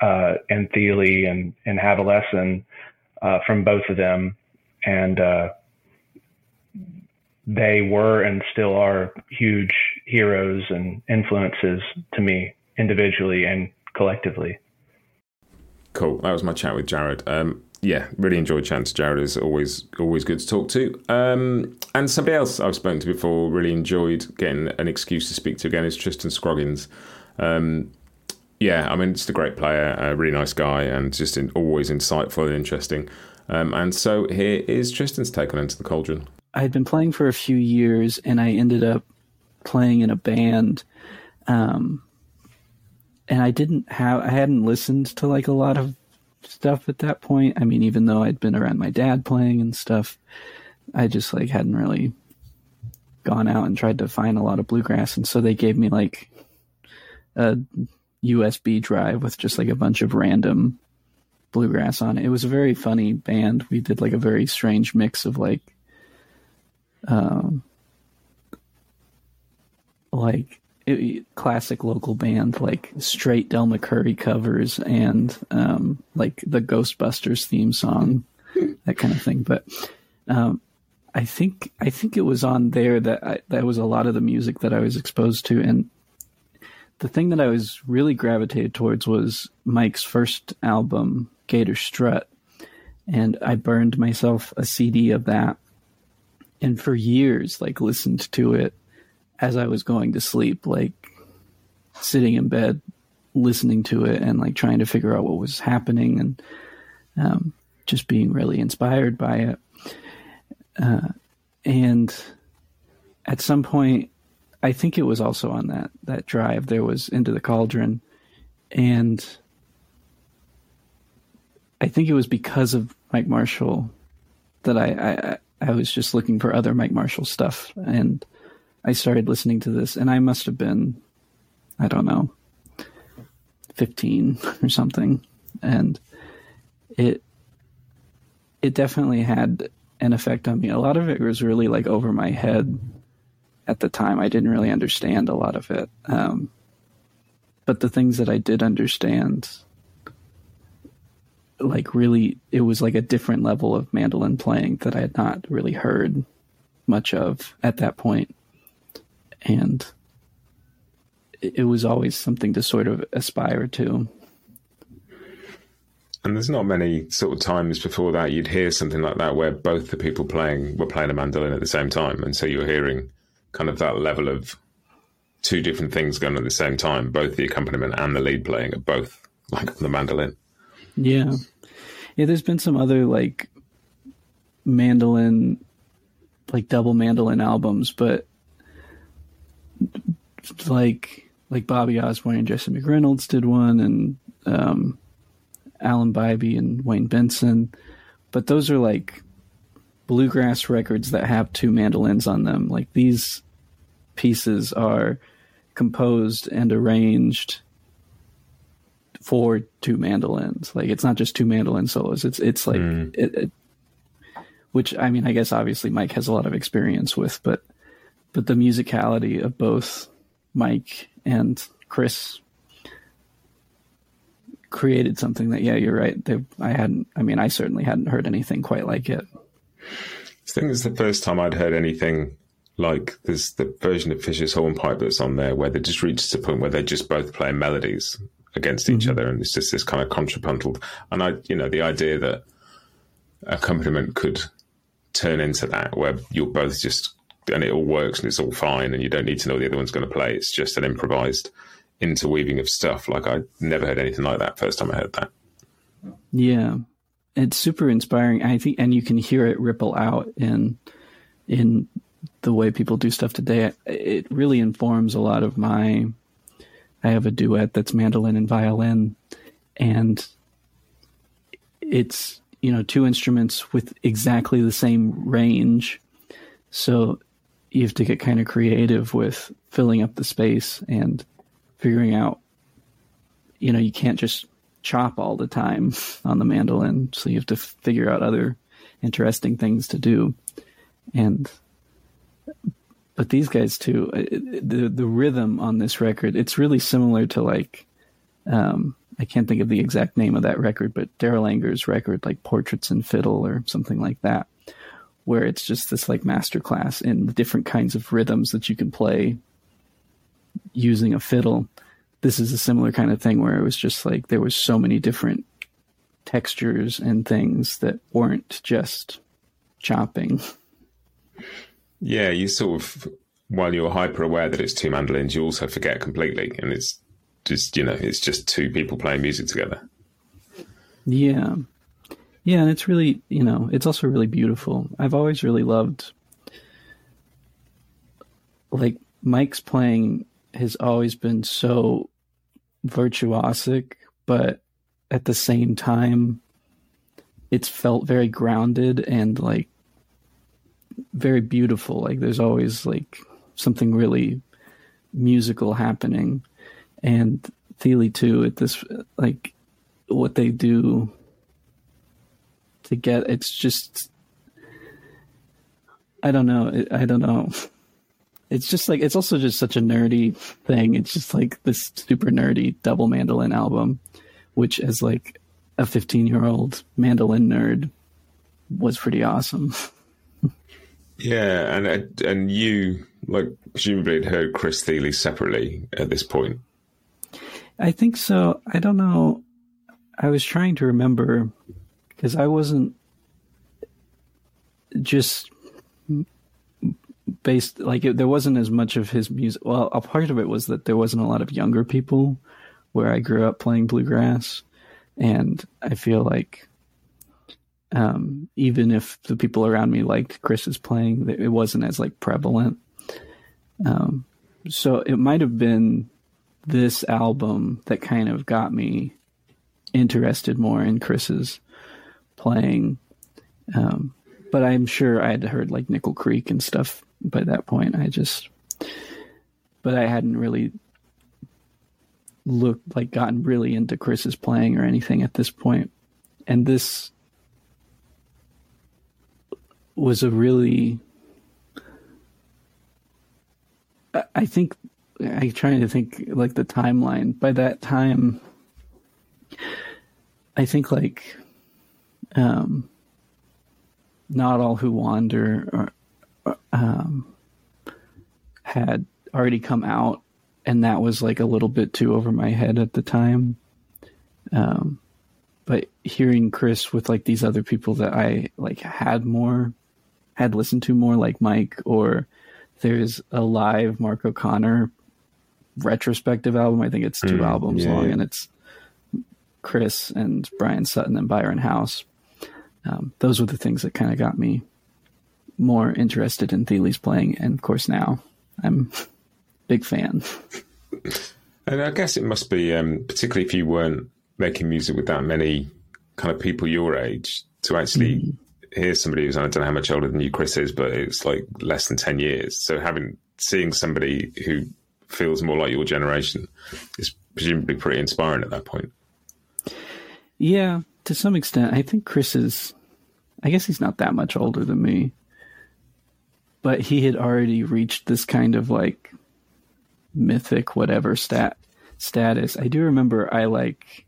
uh, and Thile and and have a lesson uh, from both of them, and uh, they were and still are huge heroes and influences to me individually and collectively. Cool. That was my chat with Jarrod. Um, yeah, really enjoyed Chance Jarrod. Is always always good to talk to. Um, and somebody else I've spoken to before really enjoyed getting an excuse to speak to again is Tristan Scroggins. Um, yeah, I mean, just a great player, a really nice guy, and just in, always insightful and interesting. Um, and so here is Tristan's take on Into the Cauldron. I had been playing for a few years, and I ended up playing in a band. Um, and I didn't have, I hadn't listened to like a lot of stuff at that point. I mean, even though I'd been around my dad playing and stuff, I just like hadn't really gone out and tried to find a lot of bluegrass. And so they gave me like a USB drive with just like a bunch of random bluegrass on it. It was a very funny band. We did like a very strange mix of like, um, like classic local band, like straight Del McCoury covers and um, like the Ghostbusters theme song, that kind of thing. But um, I think I think it was on there that I, that was a lot of the music that I was exposed to, and the thing that I was really gravitated towards was Mike's first album, Gator Strut, and I burned myself a CD of that, and for years, like listened to it as I was going to sleep, like sitting in bed, listening to it, and like trying to figure out what was happening, and um, just being really inspired by it. Uh, and at some point, I think it was also on that that drive. There was into the cauldron, and I think it was because of Mike Marshall that I, I I was just looking for other Mike Marshall stuff, and I started listening to this, and I must have been, I don't know, fifteen [LAUGHS] or something, and it it definitely had an effect on me. A lot of it was really like over my head at the time. I didn't really understand a lot of it. Um, but the things that I did understand, like really, it was like a different level of mandolin playing that I had not really heard much of at that point. And it, was always something to sort of aspire to. And there's not many sort of times before that you'd hear something like that where both the people playing were playing a mandolin at the same time, and so you're hearing kind of that level of two different things going at the same time, both the accompaniment and the lead playing are both like the mandolin. Yeah. Yeah, there's been some other like mandolin like double mandolin albums, but like like Bobby Osborne and Jesse McReynolds did one, and um, Alan Bibey and Wayne Benson. But those are like bluegrass records that have two mandolins on them. Like these pieces are composed and arranged for two mandolins. Like it's not just two mandolin solos. It's it's like mm. it, it, which I mean, I guess obviously Mike has a lot of experience with, but but the musicality of both Mike and Chris created something that yeah, you're right. They, I hadn't. I mean, I certainly hadn't heard anything quite like it. I think it's the first time I'd heard anything like there's the version of Fisher's hornpipe that's on there where they just reaches a point where they're just both playing melodies against each mm-hmm. other and it's just this kind of contrapuntal and I you know the idea that accompaniment could turn into that where you're both just and it all works and it's all fine and you don't need to know the other one's going to play. It's just an improvised interweaving of stuff. Like I never heard anything like that first time I heard that. Yeah. It's super inspiring. I think and you can hear it ripple out in in the way people do stuff today, it really informs a lot of my. I have a duet that's mandolin and violin, and it's you know two instruments with exactly the same range, so you have to get kind of creative with filling up the space and figuring out. You know, you can't just chop all the time [LAUGHS] on the mandolin, so you have to figure out other interesting things to do, and but these guys too, uh, the the rhythm on this record, it's really similar to like, um, I can't think of the exact name of that record, but Darol Anger's record, like Portraits and Fiddle or something like that, where it's just this like masterclass in the different kinds of rhythms that you can play using a fiddle. This is a similar kind of thing where it was just like there was so many different textures and things that weren't just chopping. Yeah, you sort of, while you're hyper aware that it's two mandolins, you also forget completely. And it's just, you know, it's just two people playing music together. Yeah. Yeah. And it's really, you know, it's also really beautiful. I've always really loved, like, Mike's playing has always been so virtuosic, but at the same time, it's felt very grounded and like very beautiful. Like there's always like something really musical happening, and Thile too. At this like what they do to get it's just I don't know. I don't know. It's just like it's also just such a nerdy thing. It's just like this super nerdy double mandolin album, which as like a 15 year old mandolin nerd was pretty awesome. Yeah, and and you like presumably had heard Chris Thile separately at this point. I think so. I don't know. I was trying to remember because I wasn't just based like it, there wasn't as much of his music. Well, a part of it was that there wasn't a lot of younger people where I grew up playing bluegrass, and I feel like um, even if the people around me liked Chris's playing, it wasn't as like prevalent. Um, so it might have been this album that kind of got me interested more in Chris's playing. Um, but I'm sure I had heard like Nickel Creek and stuff by that point. I just, but I hadn't really looked like gotten really into Chris's playing or anything at this point. And this was a really I think I'm trying to think like the timeline. By that time, I think like um, not all who wander or, um, had already come out, and that was like a little bit too over my head at the time. Um, but hearing Chris with like these other people that I like had more had listened to more like Mike, or there's a live Mark O'Connor retrospective album. I think it's two mm, albums yeah, long, yeah. and it's Chris and Bryan Sutton and Byron House. Um, those were the things that kind of got me more interested in Thile's playing, and of course now I'm a [LAUGHS] big fan. And I guess it must be, um, particularly if you weren't making music with that many kind of people your age, to actually mm. hear somebody who's I don't know how much older than you Chris is, but it's like less than ten years. So having seeing somebody who feels more like your generation is presumably pretty inspiring at that point. Yeah, to some extent. I think Chris is. I guess he's not that much older than me, but he had already reached this kind of like mythic whatever stat status. I do remember I like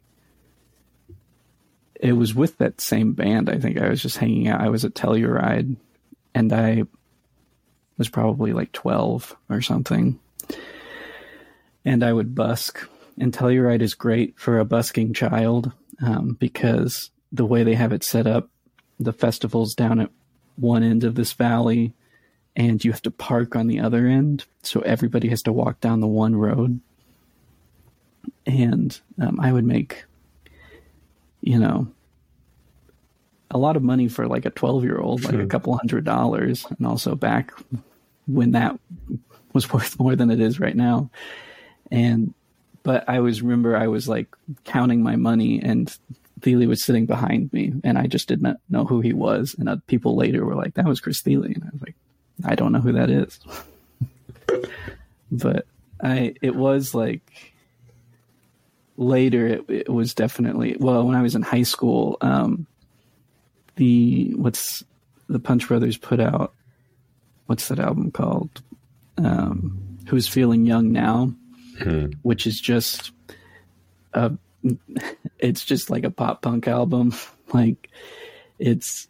it was with that same band. I think I was just hanging out. I was at Telluride, and I was probably like twelve or something, and I would busk. And Telluride is great for a busking child um, because the way they have it set up, the festival's down at one end of this valley, and you have to park on the other end. So everybody has to walk down the one road. And um, I would make, you know, a lot of money for like a 12 year old, like a couple hundred dollars. And also back when that was [LAUGHS] worth more than it is right now. And, but I always remember I was like counting my money and Thile was sitting behind me and I just did not know who he was. And uh, people later were like, that was Chris Thile. And I was like, I don't know who that is. [LAUGHS] but I it was like later it, it was definitely well when I was in high school um the what's the Punch Brothers put out what's that album called um Who's Feeling Young Now hmm. which is just a [LAUGHS] it's just like a pop punk album. [LAUGHS] Like it's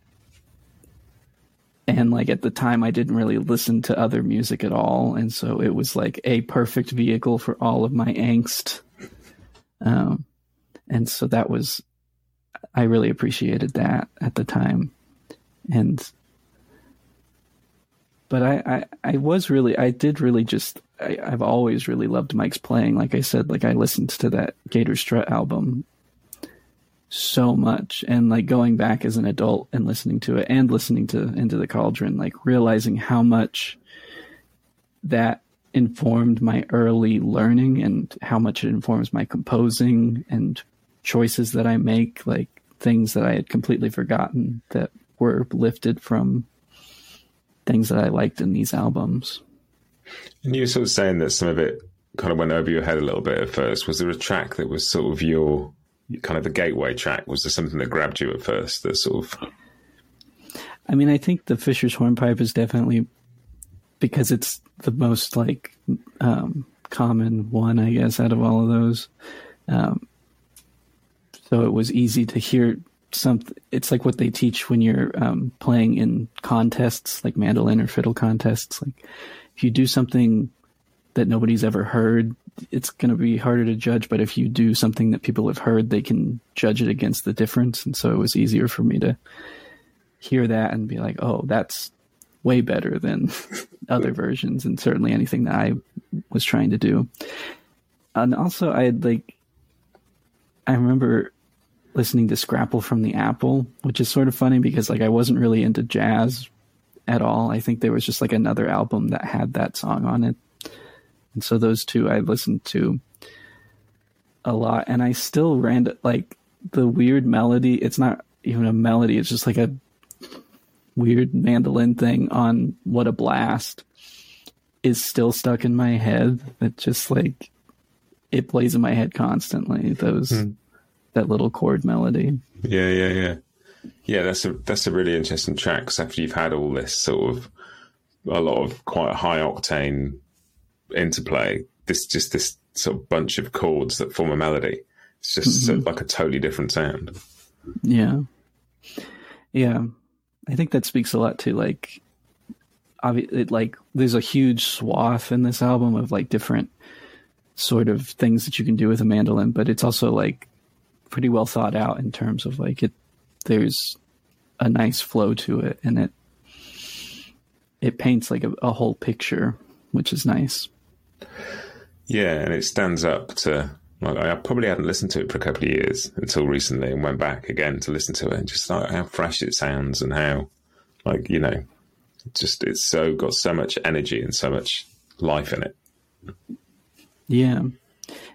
and like at the time i didn't really listen to other music at all. And so it was like a perfect vehicle for all of my angst. Um, and so that was i really appreciated that at the time. And but I, I, I was really I did really just I, I've always really loved Mike's playing. Like I said, like I listened to that Gator Strut album so much and like going back as an adult and listening to it and listening to into the cauldron like realizing how much that informed my early learning and how much it informs my composing and choices that I make like things that I had completely forgotten that were lifted from things that I liked in these albums. And you were sort of saying that some of it kind of went over your head a little bit at first. Was there a track that was sort of your kind of the gateway track? Was there something that grabbed you at first that sort of? I mean, I think the Fisher's Hornpipe is definitely because it's the most like um, common one, I guess, out of all of those. Um, so it was easy to hear something. It's like what they teach when you're um, playing in contests, like mandolin or fiddle contests. Like if you do something that nobody's ever heard, it's going to be harder to judge. But if you do something that people have heard, they can judge it against the difference. And so it was easier for me to hear that and be like, oh, that's way better than [LAUGHS] other versions, and certainly anything that I was trying to do. And also, I had like, I remember listening to Scrapple from the Apple, which is sort of funny because like I wasn't really into jazz at all. I think there was just like another album that had that song on it. And so those two I listened to a lot and I still ran like the weird melody. It's not even a melody. It's just like a weird mandolin thing on what a blast is still stuck in my head. It just like it plays in my head constantly. Those hmm. that little chord melody. Yeah, yeah, yeah. Yeah, that's a that's a really interesting track because after you've had all this sort of a lot of quite high octane interplay. This just this sort of bunch of chords that form a melody. It's just mm-hmm. like a totally different sound. Yeah, yeah. I think that speaks a lot to like, it, like there's a huge swath in this album of like different sort of things that you can do with a mandolin, but it's also like pretty well thought out in terms of like it. There's a nice flow to it, and it it paints like a, a whole picture, which is nice. Yeah, and it stands up to. Like, I probably hadn't listened to it for a couple of years until recently, and went back again to listen to it, and just like how fresh it sounds, and how, like you know, just it's so got so much energy and so much life in it. Yeah,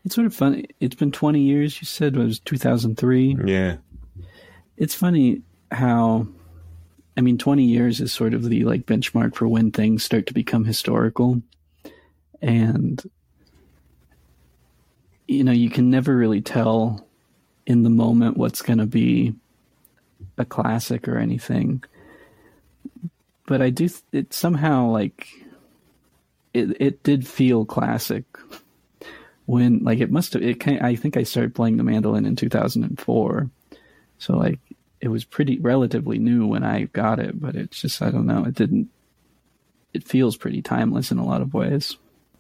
It's sort of funny. It's been 20 years. You said it was 2003. Yeah. It's funny how, I mean, 20 years is sort of the like benchmark for when things start to become historical, and you know you can never really tell in the moment what's going to be a classic or anything. But I do. It somehow like it. It did feel classic when like it must have it kind I think I started playing the mandolin in 2004 so like it was pretty relatively new when I got it but it's just I don't know it didn't it feels pretty timeless in a lot of ways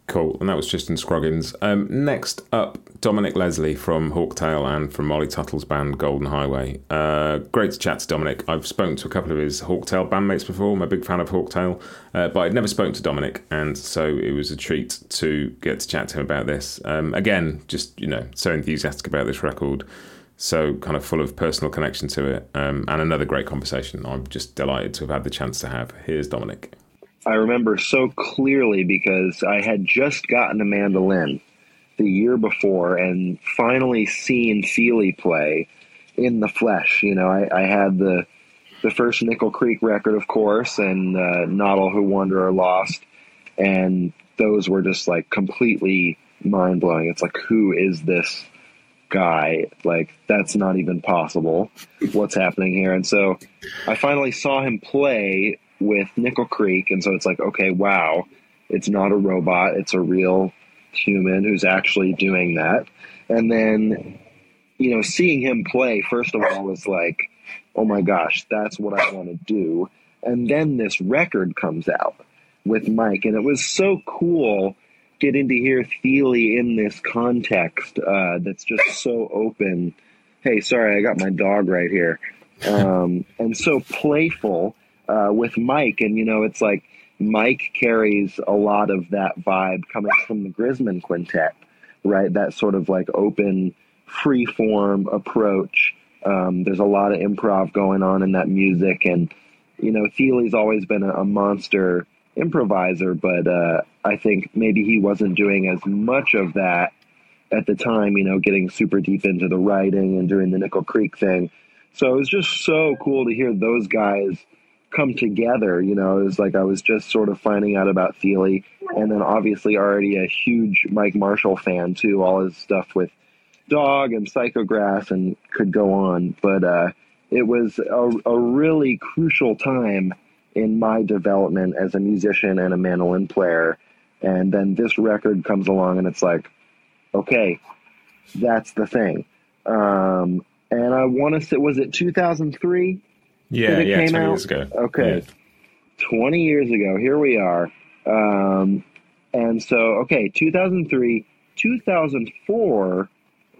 Cool, and that was Tristan Scroggins. Um, next up, Dominick Leslie from Hawktail and from Molly Tuttle's band Golden Highway. Uh, great to chat to Dominick. I've spoken to a couple of his Hawktail bandmates before. I'm a big fan of Hawktail, uh, but I'd never spoken to Dominick, and so it was a treat to get to chat to him about this. Um, again, just you know, so enthusiastic about this record, so kind of full of personal connection to it, um, and another great conversation. I'm just delighted to have had the chance to have. Here's Dominick. I remember so clearly because I had just gotten a mandolin the year before and finally seen Thile play in the flesh. You know, I, I had the the first Nickel Creek record, of course, and uh, Not All Who Wander Are Lost, and those were just like completely mind blowing. It's like, who is this guy? Like, that's not even possible. What's happening here? And so, I finally saw him play with Nickel Creek, and so it's like, okay, wow, it's not a robot; it's a real human who's actually doing that. And then, you know, seeing him play first of all was like, oh my gosh, that's what I want to do. And then this record comes out with Mike, and it was so cool getting to hear Thile in this context uh, that's just so open. Hey, sorry, I got my dog right here. Um, and so playful uh, with Mike, and you know, it's like Mike carries a lot of that vibe coming from the Grisman Quintet, right? That sort of like open, free form approach. Um, there's a lot of improv going on in that music, and you know, Thile's always been a, a monster improviser, but uh, I think maybe he wasn't doing as much of that at the time. You know, getting super deep into the writing and doing the Nickel Creek thing. So it was just so cool to hear those guys come together. You know, it was like I was just sort of finding out about Thile, and then obviously already a huge Mike Marshall fan too. All his stuff with Dawg and Psychograss and could go on, but uh, it was a, a really crucial time in my development as a musician and a mandolin player. And then this record comes along, and it's like, okay, that's the thing. Um, and I want to say, was it 2003? Yeah, yeah, 20 out? years ago. Okay. Yeah. 20 years ago. Here we are. Um, and so, okay, 2003, 2004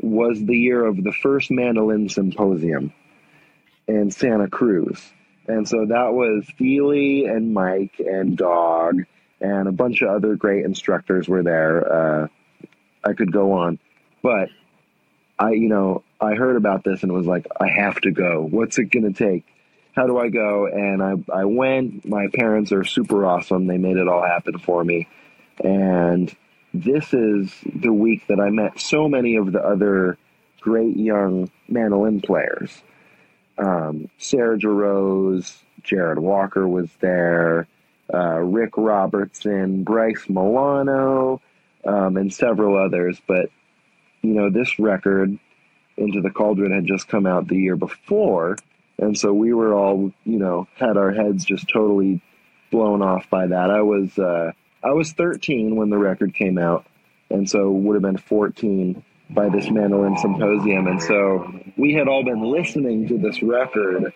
was the year of the first mandolin symposium in Santa Cruz. And so that was Thile and Mike and Dawg and a bunch of other great instructors were there. Uh, I could go on, but I, you know, I heard about this and was like, I have to go. What's it going to take? how do I go? And I, I went. My parents are super awesome. They made it all happen for me. And this is the week that I met so many of the other great young mandolin players. Um, Sarah Jarosz, Jarrod Walker was there, uh, Rick Robertson, Bryce Milano, um, and several others. But, you know, this record, Into the Cauldron, had just come out the year before. And so we were all, you know, had our heads just totally blown off by that. I was uh, I was 13 when the record came out, and so would have been 14 by this mandolin symposium. And so we had all been listening to this record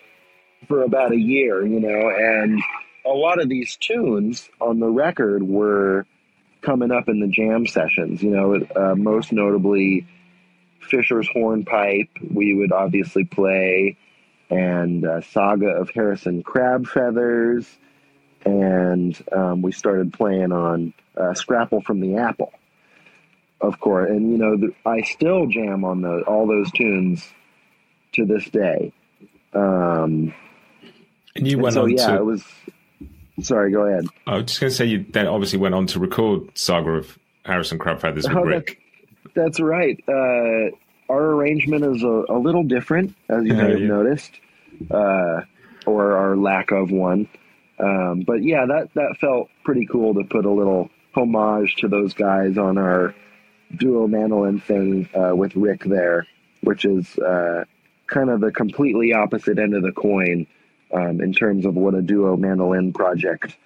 for about a year, you know, and a lot of these tunes on the record were coming up in the jam sessions, you know, uh, most notably Fisher's Hornpipe. We would obviously play and uh, Saga of Harrison Crabfeathers, and um, we started playing on uh, Scrapple from the Apple, of course. And you know, the, I still jam on those all those tunes to this day. Um, and you went so, on yeah, to. it was. Sorry, go ahead. I was just going to say you then obviously went on to record Saga of Harrison Crabfeathers" with oh, Rick. That's right. Uh, our arrangement is a, a, little different, as you may have yeah. noticed, uh, or our lack of one. Um, but yeah, that that felt pretty cool to put a little homage to those guys on our duo mandolin thing uh, with Rick there, which is uh, kind of the completely opposite end of the coin um, in terms of what a duo mandolin project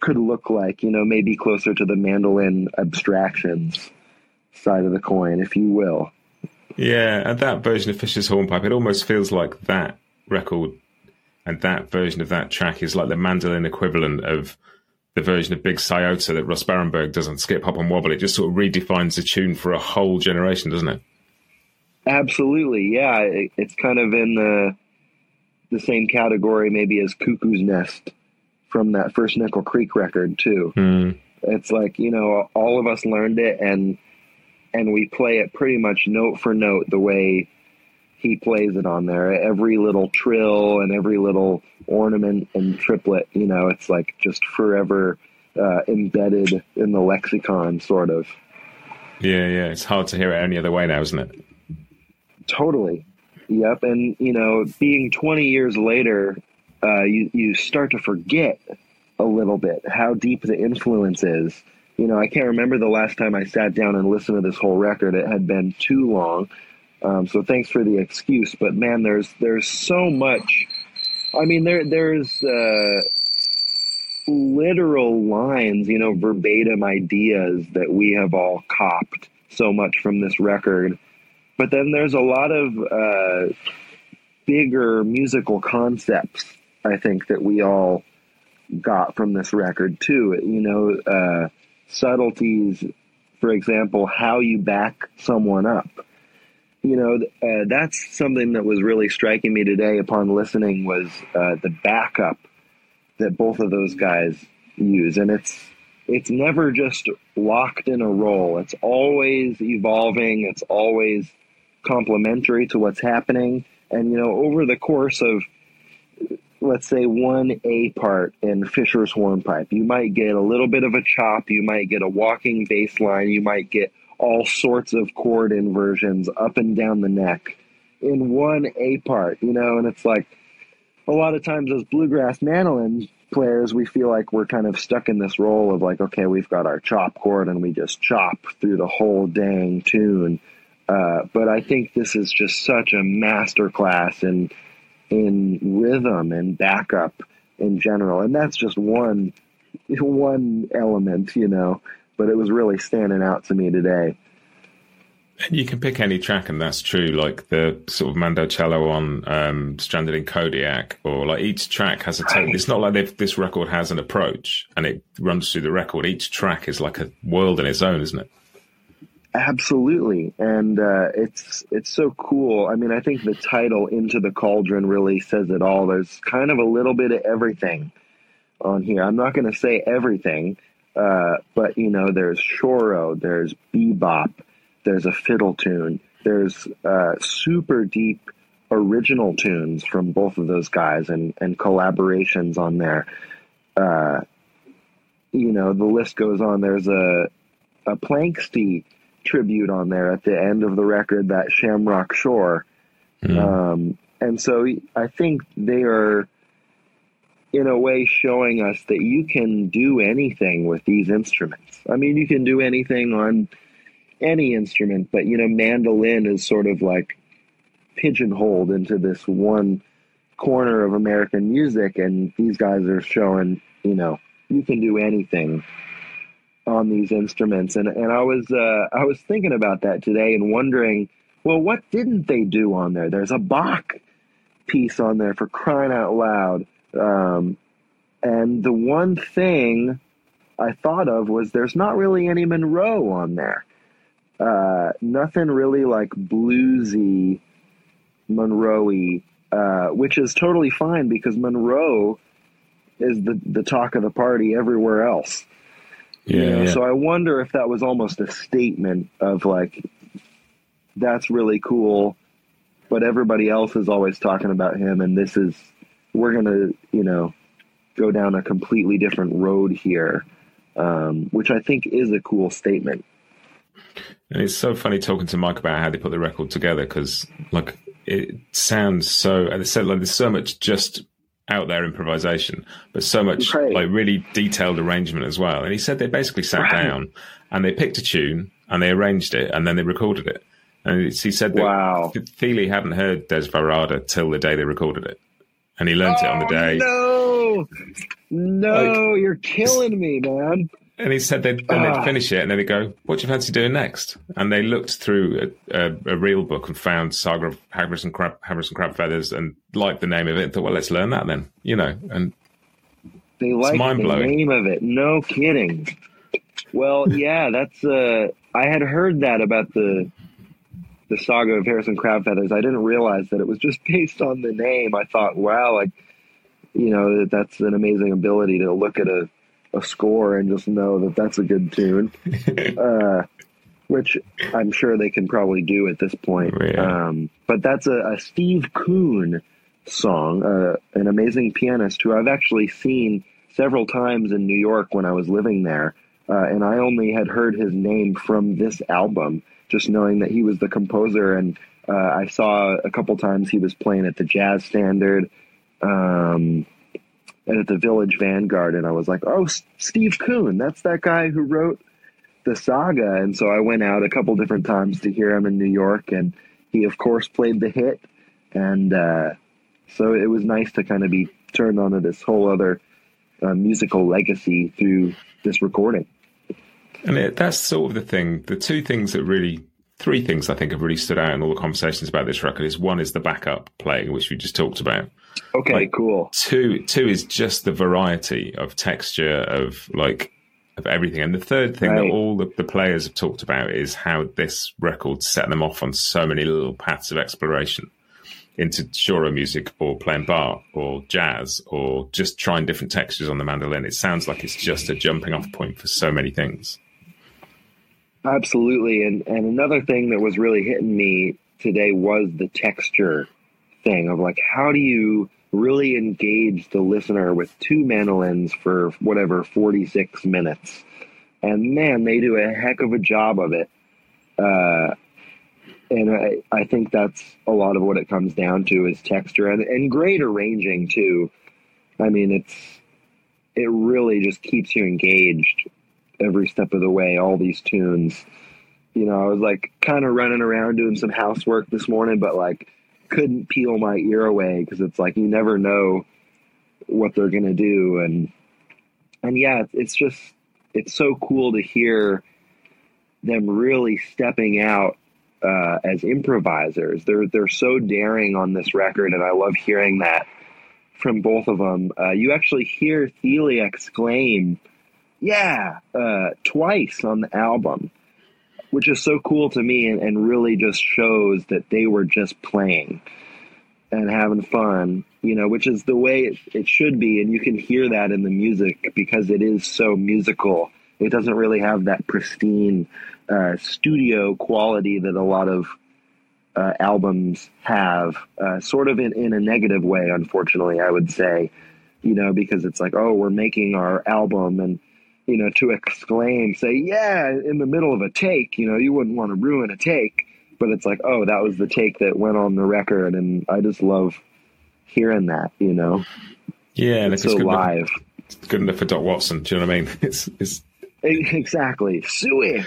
could look like. You know, maybe closer to the mandolin abstractions side of the coin, if you will. Yeah, and that version of Fisher's Hornpipe, it almost feels like that record and that version of that track is like the mandolin equivalent of the version of Big Sciota that Russ Barenberg does on Skip Hop and Wobble. It just sort of redefines the tune for a whole generation, doesn't it? Absolutely, yeah. It, it's kind of in the the same category maybe as Cuckoo's Nest from that first Nickel Creek record too. Mm. It's like you know all of us learned it and and we play it pretty much note for note the way he plays it on there. Every little trill and every little ornament and triplet, you know, it's like just forever uh, embedded in the lexicon, sort of. Yeah, yeah. It's hard to hear it any other way now, isn't it? Totally. Yep. And, you know, being 20 years later, uh, you, you start to forget a little bit how deep the influence is. You know, I can't remember the last time I sat down and listened to this whole record. It had been too long. Um, so thanks for the excuse, but man, there's there's so much. I mean, there there's uh, literal lines, you know, verbatim ideas that we have all copped so much from this record. But then there's a lot of uh, bigger musical concepts, I think, that we all got from this record too. You know, uh, subtleties, for example, how you back someone up you know, uh, that's something that was really striking me today upon listening was uh, the backup that both of those guys use, and it's it's never just locked in a role. It's always evolving. It's always complementary to what's happening, and you know, over the course of let's say one A part in Fisher's hornpipe, you might get a little bit of a chop, you might get a walking bass line, you might get all sorts of chord inversions up and down the neck in one A part, you know, and it's like a lot of times as bluegrass mandolin players, we feel like we're kind of stuck in this role of like, okay, we've got our chop chord and we just chop through the whole dang tune. Uh, but I think this is just such a master class in in rhythm and backup in general, and that's just one [LAUGHS] one element, you know but it was really standing out to me today. And you can pick any track, and that's true. Like the sort of Mandocello on um, "Stranded in Kodiak," or like each track has a tone. It's not like this record has an approach and it runs through the record. Each track is like a world in its own, isn't it? Absolutely, and uh, it's it's so cool. I mean, I think the title "Into the Cauldron" really says it all. There's kind of a little bit of everything on here. I'm not going to say everything uh, but you know, there's choro, there's bebop, there's a fiddle tune, there's uh, super deep original tunes from both of those guys and, and collaborations on there. Uh, you know, the list goes on. There's a a Planxty tribute on there at the end of the record, that Shamrock Shore. Mm. Um, and so I think they are in a way showing us that you can do anything with these instruments. I mean, you can do anything on any instrument, but you know, mandolin is sort of like pigeonholed into this one corner of American music, and these guys are showing, you know, you can do anything on these instruments. And and I was uh, I was thinking about that today and wondering, well, what didn't they do on there? There's a Bach piece on there for crying out loud. Um, and the one thing I thought of was there's not really any Monroe on there. Uh, nothing really like bluesy Monroe uh, which is totally fine because Monroe is the, the talk of the party everywhere else. Yeah, you know? yeah. So I wonder if that was almost a statement of like, that's really cool, but everybody else is always talking about him, and this is we're going to, you know, go down a completely different road here, um, which I think is a cool statement. And it's so funny talking to Mike about how they put the record together because, like, it sounds so. And said like there's so much just out there improvisation, but so much Right. like really detailed arrangement as well. And he said they basically sat Right. down and they picked a tune and they arranged it and then they recorded it. And it's, he said that Wow. Thile hadn't heard Desperada till the day they recorded it, and he learnt it on the day. Oh, No, no, you're killing me, man. And he said they'd, then Ah. they'd finish it, and then they'd go, "What do you fancy doing next?" And they looked through a, a, a real book and found Saga of Haggis and Crab, and Crabfeathers, and liked the name of it. And thought, well, let's learn that then, you know. And They like the name of it. No kidding. Well, yeah, that's. Uh, I had heard that about the the saga of Harrison Crabfeathers. I didn't realize that it was just [LAUGHS] based on the name. I thought, wow, like you know, that that's an amazing ability to look at a a score and just know that that's a good tune. [LAUGHS] uh, which I'm sure they can probably do at this point. Yeah. Um, but that's a, a Steve Kuhn song, uh, an amazing pianist who I've actually seen several times in New York when I was living there. Uh, and I only had heard his name from this album, just knowing that he was the composer. And uh, I saw a couple times he was playing at the Jazz Standard um, and at the Village Vanguard. And I was like, oh, S- Steve Kuhn, that's that guy who wrote the saga. And so I went out a couple different times to hear him in New York. And he, of course, played the hit. And uh, so it was nice to kind of be turned onto this whole other uh, musical legacy through this recording. And it, that's sort of the thing. The two things that really, three things I think have really stood out in all the conversations about this record is one is the backup playing, which we just talked about. Okay, Like- cool. Two, two is just the variety of texture of like of everything. And the third thing Right. that all the, the players have talked about is how this record set them off on so many little paths of exploration into choro music or playing Bach or jazz or just trying different textures on the mandolin. It sounds like it's just a jumping off point for so many things. Absolutely. And and another thing that was really hitting me today was the texture thing of like how do you really engage the listener with two mandolins for whatever 46 minutes. And man, they do a heck of a job of it. Uh and I, I think that's a lot of what it comes down to is texture and, and great arranging too. I mean, it's it really just keeps you engaged every step of the way. All these tunes, you know, I was like kind of running around doing some housework this morning, but like couldn't peel my ear away because it's like you never know what they're gonna do, and and yeah, it's, just it's so cool to hear them really stepping out uh, as improvisers. They're they're so daring on this record, and I love hearing that from both of them. Uh, you actually hear Thile exclaim, "Yeah!" Uh, twice on the album, which is so cool to me, and, and really just shows that they were just playing and having fun. You know, which is the way it, it should be, and you can hear that in the music because it is so musical. It doesn't really have that pristine uh, studio quality that a lot of uh, albums have, uh, sort of in, in a negative way, unfortunately, I would say, you know, because it's like, oh, we're making our album and, you know, to exclaim, say, yeah, in the middle of a take, you know, you wouldn't want to ruin a take, but it's like, oh, that was the take that went on the record. And I just love hearing that, you know, Yeah, and it's it's so good enough, it's good enough for Doc Watson. Do you know what I mean? [LAUGHS] It's it's Exactly. Suey.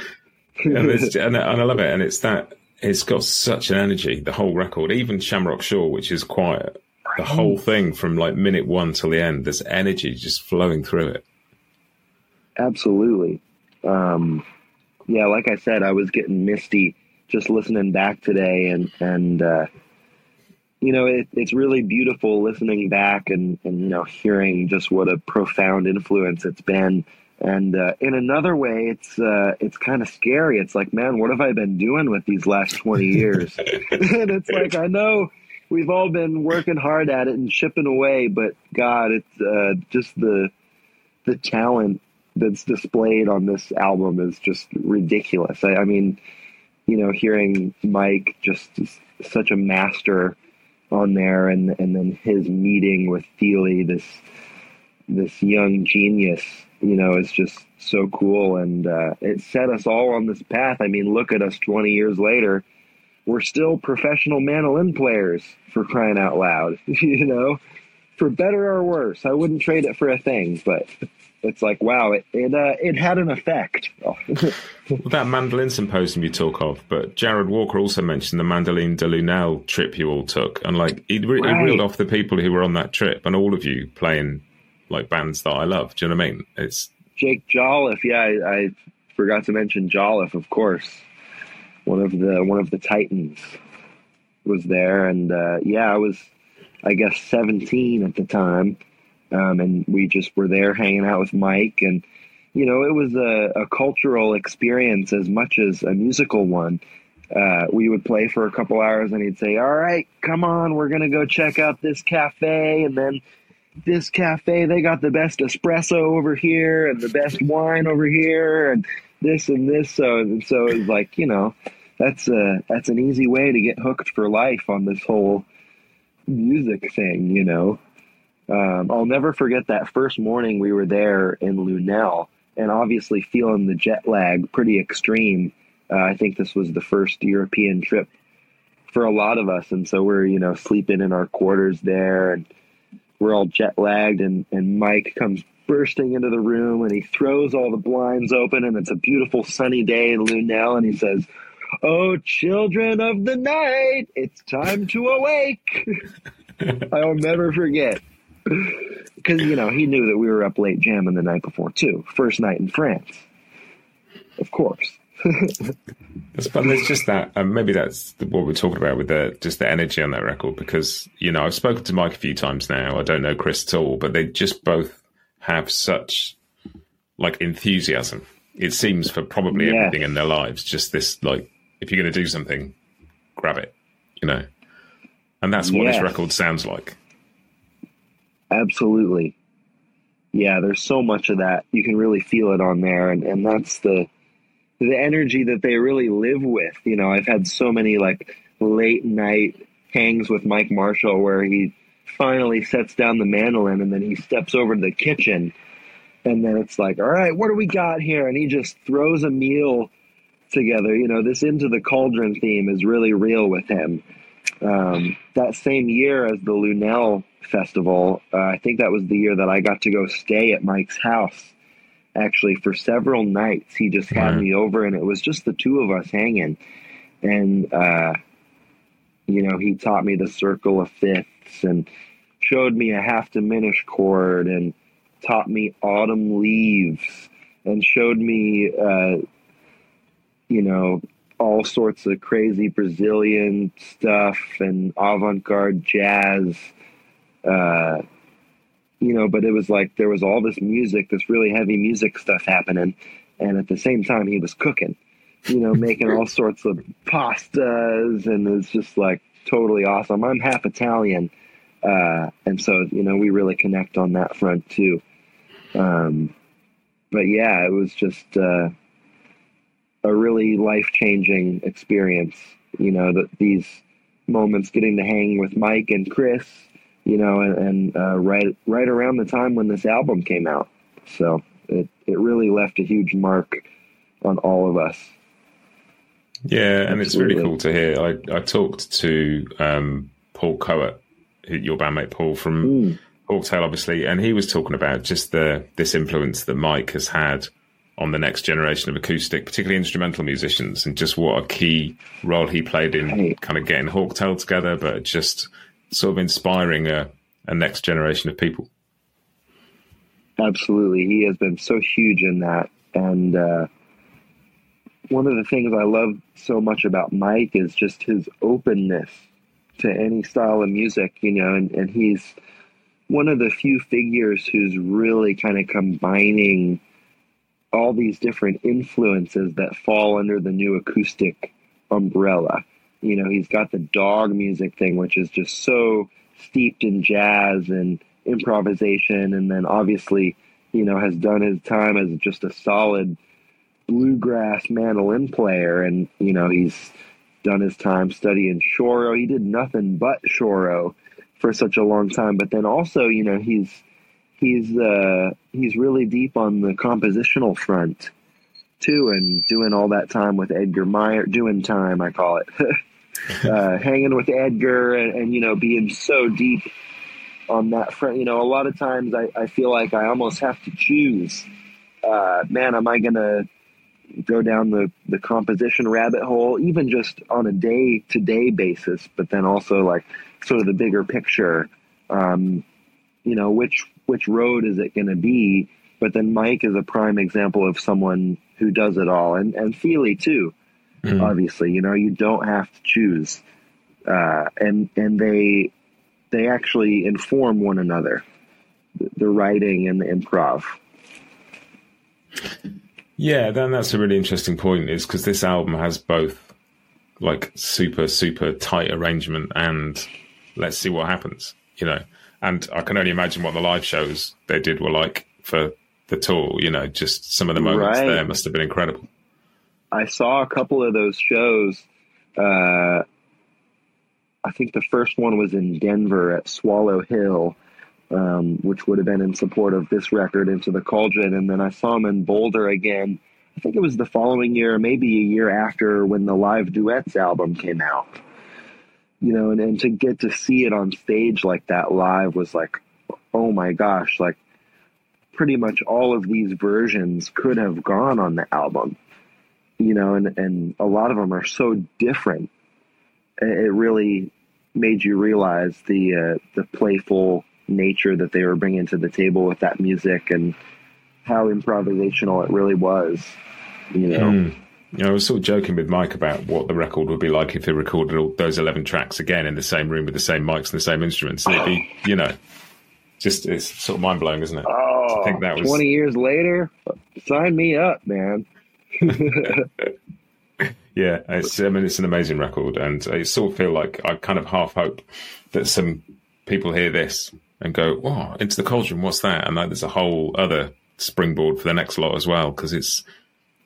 and, it's, [LAUGHS] and, I- and I love it. And it's that it's got such an energy. The whole record, even Shamrock Shore, which is quiet, the whole thing from like minute one till the end, there's energy just flowing through it. Absolutely. Um, yeah, like I said, I was getting misty just listening back today, and and uh, you know, it, it's really beautiful listening back and and you know hearing just what a profound influence it's been. And uh, in another way, it's uh, it's kind of scary. It's like, man, what have I been doing with these last twenty years? [LAUGHS] and it's like, I know we've all been working hard at it and chipping away, but God, it's uh, just the the talent that's displayed on this album is just ridiculous. I, I mean, you know, hearing Mike just such a master on there, and and then his meeting with Thile, this this young genius, you know, is just so cool. And uh, it set us all on this path. I mean, look at us 20 years later. We're still professional mandolin players for crying out loud, [LAUGHS] you know, for better or worse. I wouldn't trade it for a thing, but it's like, wow, it it, uh, it had an effect. well, that mandolin symposium you talk of, but Jarrod Walker also mentioned the Mandolines de Lunel trip you all took. And like, he, re- right. he reeled off the people who were on that trip and all of you playing like bands that I love. Do you know what I mean? It's Jake Jolliff. Yeah, I, I forgot to mention Jolliff, of course. One of the one of the Titans was there, and uh, yeah, I was, I guess, seventeen at the time, um, and we just were there hanging out with Mike, and you know, it was a, a cultural experience as much as a musical one. Uh, we would play for a couple hours, and he'd say, "All right, come on, we're gonna go check out this cafe," and then this cafe, they got the best espresso over here and the best wine over here and this and this. So, so it's like, you know, that's a, that's an easy way to get hooked for life on this whole music thing, you know. Um, I'll never forget that first morning we were there in Lunel and obviously feeling the jet lag pretty extreme. Uh, I think this was the first European trip for a lot of us. And so we're, you know, sleeping in our quarters there and, we're all jet lagged, and, and Mike comes bursting into the room and he throws all the blinds open, and it's a beautiful sunny day in Lunel, and he says, Oh, children of the night, it's time to awake. [LAUGHS] I'll never forget. Because, you know, he knew that we were up late jamming the night before, too. First night in France. Of course. [LAUGHS] it's fun. There's just that. Um, maybe that's what we're talking about with the just the energy on that record. Because you know, I've spoken to Mike a few times now. I don't know Chris at all, but they just both have such like enthusiasm. It seems for probably yes. everything in their lives. Just this, like, if you're going to do something, grab it. You know, and that's what yes. this record sounds like. Absolutely. Yeah, there's so much of that. You can really feel it on there, and and that's the the energy that they really live with. You know, I've had so many like late night hangs with Mike Marshall where he finally sets down the mandolin and then he steps over to the kitchen and then it's like, all right, what do we got here? And he just throws a meal together. You know, this into the cauldron theme is really real with him. Um, that same year as the Lunel Festival, uh, I think that was the year that I got to go stay at Mike's house actually for several nights. He just had me over, and it was just the two of us hanging. And uh, you know, he taught me the circle of fifths and showed me a half diminished chord and taught me autumn leaves and showed me, uh, you know, all sorts of crazy Brazilian stuff and avant garde jazz. Uh, you know, but it was like there was all this music, this really heavy music stuff happening, and at the same time he was cooking, you know, making all [LAUGHS] sorts of pastas, and it's just like totally awesome. I'm half Italian, uh, and so you know we really connect on that front too. Um, but yeah, it was just uh, a really life changing experience. You know, that these moments getting to hang with Mike and Chris you know, and, and uh, right right around the time when this album came out. So it it really left a huge mark on all of us. Yeah, and Absolutely. it's really cool to hear. I I talked to um, Paul Kowert, your bandmate Paul from mm. Hawktail, obviously, and he was talking about just the this influence that Mike has had on the next generation of acoustic, particularly instrumental musicians, and just what a key role he played in hey. kind of getting Hawktail together, but just sort of inspiring a, a next generation of people. Absolutely. He has been so huge in that. And uh, one of the things I love so much about Mike is just his openness to any style of music, you know, and, and he's one of the few figures who's really kind of combining all these different influences that fall under the new acoustic umbrella you know, he's got the Dawg music thing, which is just so steeped in jazz and improvisation. And then obviously, you know, has done his time as just a solid bluegrass mandolin player. And, you know, he's done his time studying choro. He did nothing but choro for such a long time. But then also, you know, he's he's uh, he's really deep on the compositional front too, and doing all that time with Edgar Meyer, doing time I call it, [LAUGHS] uh, hanging with Edgar, and, and, you know being so deep on that front. You know, a lot of times I, I feel like I almost have to choose. Uh, man, am I gonna go down the the composition rabbit hole, even just on a day to day basis, but then also like sort of the bigger picture. Um, you know, which which road is it going to be? But then Mike is a prime example of someone who does it all, and and Thile too. Mm. Obviously, you know, you don't have to choose, uh, and and they they actually inform one another, the writing and the improv. Yeah, then that's a really interesting point, is because this album has both like super super tight arrangement and let's see what happens, you know. And I can only imagine what the live shows they did were like for the tour. You know, just some of the moments right. there must have been incredible. I saw a couple of those shows. Uh, I think the first one was in Denver at Swallow Hill, um, which would have been in support of this record, Into the Cauldron. And then I saw him in Boulder again. I think it was the following year, maybe a year after when the Live Duets album came out you know, and, and to get to see it on stage like that live was like, oh my gosh, like pretty much all of these versions could have gone on the album, you know, and, and a lot of them are so different. It really made you realize the, uh, the playful nature that they were bringing to the table with that music and how improvisational it really was, you know. Mm. You know, I was sort of joking with Mike about what the record would be like if they recorded all those 11 tracks again in the same room with the same mics and the same instruments. And it'd be, [SIGHS] you know, just, it's sort of mind blowing, isn't it? Oh, I think that was 20 years later. Sign me up, man. [LAUGHS] yeah, it's, I mean, it's an amazing record. And I sort of feel like I kind of half hope that some people hear this and go, oh, into the cauldron, what's that? And like, there's a whole other springboard for the next lot as well, because it's,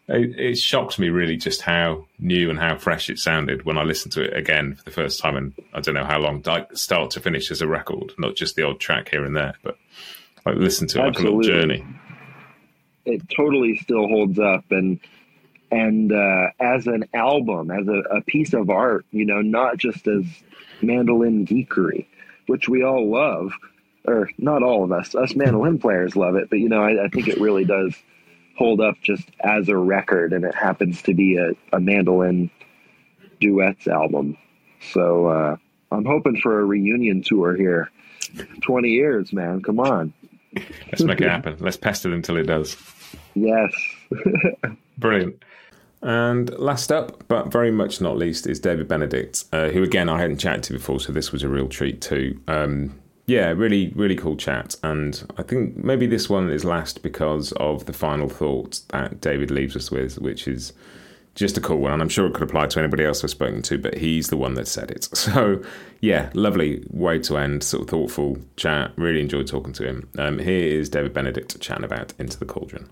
it, it shocked me really just how new and how fresh it sounded when I listened to it again for the first time. And I don't know how long, like start to finish as a record, not just the odd track here and there, but like listen to it like a little journey. It totally still holds up, and and uh, as an album, as a, a piece of art, you know, not just as mandolin geekery, which we all love, or not all of us, us mandolin players love it, but you know, I, I think it really does hold up just as a record, and it happens to be a, a mandolin duets album. So uh, I'm hoping for a reunion tour here. 20 years, man. Come on. Let's make it happen. Let's pester them until it does. Yes. [LAUGHS] Brilliant. And last up, but very much not least, is David Benedict, uh, who again I hadn't chatted to before, so this was a real treat too. Um, yeah, really, really cool chat. And I think maybe this one is last because of the final thought that David leaves us with, which is just a cool one. And I'm sure it could apply to anybody else I've spoken to, but he's the one that said it. [LAUGHS] So, yeah, lovely way to end, sort of thoughtful chat. Really enjoyed talking to him. Um, here is David Benedict chatting about Into the Cauldron.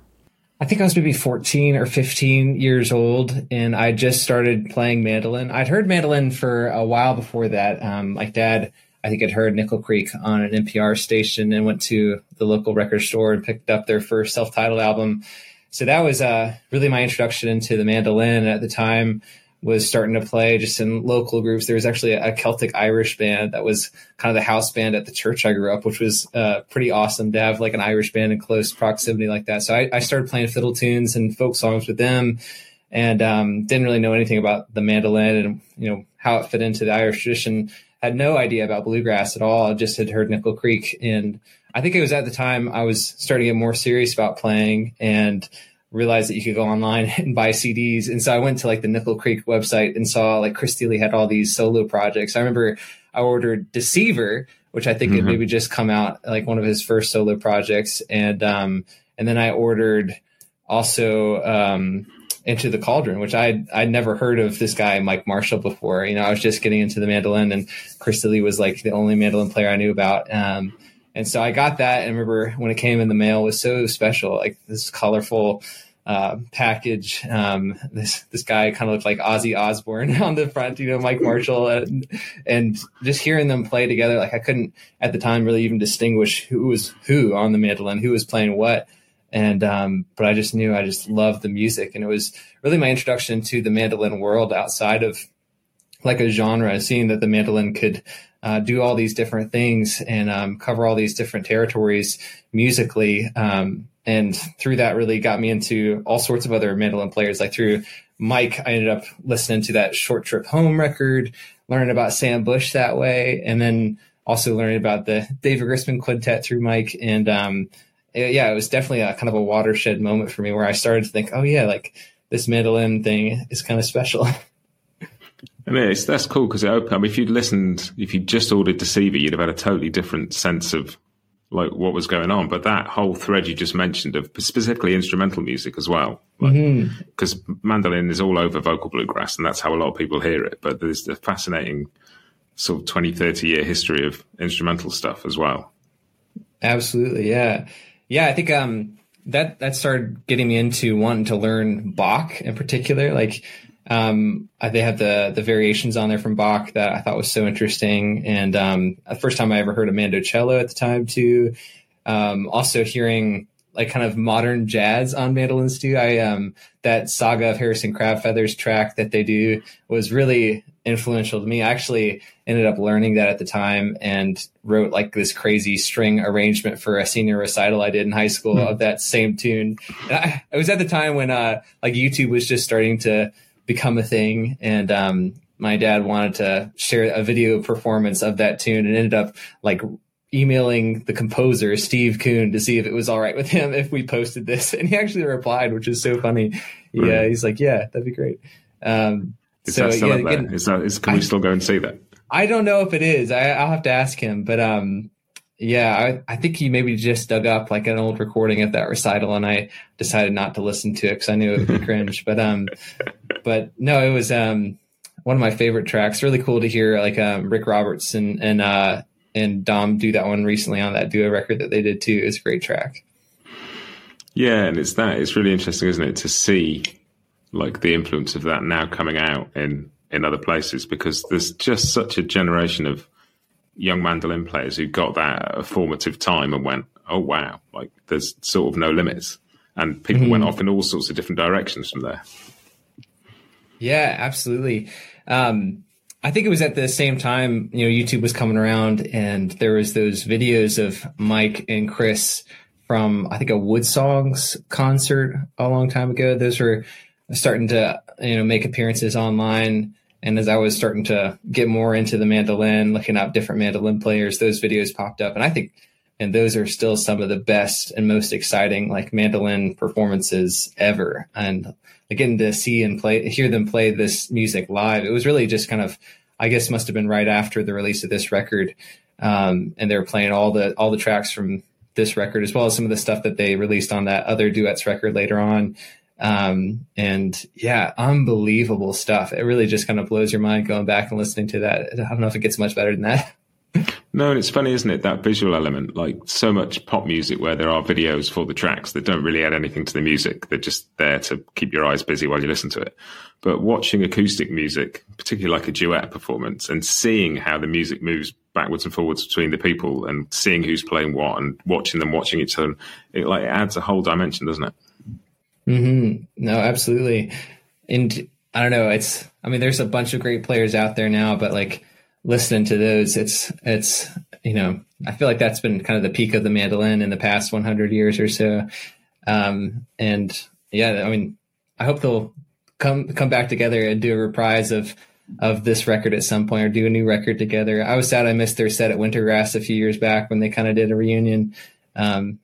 I think I was maybe 14 or 15 years old, and I just started playing mandolin. I'd heard mandolin for a while before that. Um, like dad I think I'd heard Nickel Creek on an NPR station and went to the local record store and picked up their first self-titled album. So that was uh, really my introduction into the mandolin. At the time, was starting to play just in local groups. There was actually a Celtic Irish band that was kind of the house band at the church I grew up, which was uh, pretty awesome to have like an Irish band in close proximity like that. So I, I started playing fiddle tunes and folk songs with them, and um, didn't really know anything about the mandolin and you know how it fit into the Irish tradition had no idea about bluegrass at all. I just had heard Nickel Creek. And I think it was at the time I was starting to get more serious about playing and realized that you could go online [LAUGHS] and buy CDs. And so I went to like the Nickel Creek website and saw like Chris Thile had all these solo projects. I remember I ordered Deceiver, which I think mm-hmm. had maybe just come out like one of his first solo projects. And, um, and then I ordered also, um, into the cauldron, which I I'd never heard of this guy Mike Marshall before. You know, I was just getting into the mandolin, and Chris Thile was like the only mandolin player I knew about. Um, and so I got that, and I remember when it came in the mail, it was so special, like this colorful uh, package. Um, this this guy kind of looked like Ozzy Osbourne [LAUGHS] on the front, you know, Mike Marshall, and, and just hearing them play together, like I couldn't at the time really even distinguish who was who on the mandolin, who was playing what. And um, but I just knew I just loved the music, and it was really my introduction to the mandolin world outside of like a genre, seeing that the mandolin could uh, do all these different things and um, cover all these different territories musically. Um, and through that, really got me into all sorts of other mandolin players. Like through Mike, I ended up listening to that Short Trip Home record, learning about Sam Bush that way, and then also learning about the David Grisman Quintet through Mike. And um, it, yeah, it was definitely a kind of a watershed moment for me where I started to think, oh yeah, like this mandolin thing is kind of special. [LAUGHS] And it's, that's cool because it opened. I mean, if you'd listened, if you just ordered Deceiver, you'd have had a totally different sense of like what was going on. But that whole thread you just mentioned of specifically instrumental music as well, because like, mm-hmm. mandolin is all over vocal bluegrass, and that's how a lot of people hear it. But there's a fascinating sort of 20, 30 year history of instrumental stuff as well. Absolutely, yeah, yeah. I think um, that that started getting me into wanting to learn Bach in particular, like um, they have the the variations on there from Bach that I thought was so interesting, and um, the first time I ever heard a mandocello at the time too. Um, also hearing like kind of modern jazz on mandolins too. I um that saga of Harrison Crabfeathers track that they do was really influential to me. I actually ended up learning that at the time and wrote like this crazy string arrangement for a senior recital I did in high school mm-hmm. of that same tune. I, it was at the time when uh like YouTube was just starting to become a thing. And um, my dad wanted to share a video performance of that tune and ended up like emailing the composer Steve Kuhn to see if it was all right with him if we posted this, and he actually replied, which is so funny. Yeah, he's like, "Yeah, that'd be great." Um, is so, that still yeah, again, Is that is can we still go and see that? I don't know if it is. I, will have to ask him, but um, yeah, I, I, think he maybe just dug up like an old recording of that recital, and I decided not to listen to it because I knew it would be [LAUGHS] cringe. But um, but no, it was um one of my favorite tracks. Really cool to hear like um Rick Roberts and and uh and Dom do that one recently on that duo record that they did too. It's a great track. Yeah, and it's that. It's really interesting, isn't it, to see like the influence of that now coming out in in other places because there's just such a generation of young mandolin players who got that formative time and went, oh wow, like there's sort of no limits, and people mm-hmm. went off in all sorts of different directions from there. Yeah, absolutely. Um, I think it was at the same time, you know, YouTube was coming around, and there was those videos of Mike and Chris from I think a WoodSongs concert a long time ago. Those were starting to you know make appearances online and as I was starting to get more into the mandolin, looking up different mandolin players, those videos popped up. And I think, and those are still some of the best and most exciting like mandolin performances ever. And getting to see and play, hear them play this music live, it was really just kind of, I guess must have been right after the release of this record. Um, and they were playing all the, all the tracks from this record, as well as some of the stuff that they released on that other duets record later on. Um, and yeah, unbelievable stuff. It really just kind of blows your mind going back and listening to that. I don't know if it gets much better than that. [LAUGHS] No, and it's funny, isn't it? That visual element, like so much pop music where there are videos for the tracks that don't really add anything to the music. They're just there to keep your eyes busy while you listen to it. But watching acoustic music, particularly like a duet performance, and seeing how the music moves backwards and forwards between the people and seeing who's playing what and watching them watching each other, it like it adds a whole dimension, doesn't it? Mm-hmm. No, absolutely. And I don't know. It's, I mean, there's a bunch of great players out there now, but like listening to those, it's, it's, you know, I feel like that's been kind of the peak of the mandolin in the past 100 years or so. Um, and yeah, I mean, I hope they'll come, come back together and do a reprise of, of this record at some point or do a new record together. I was sad I missed their set at Wintergrass a few years back when they kind of did a reunion. Um,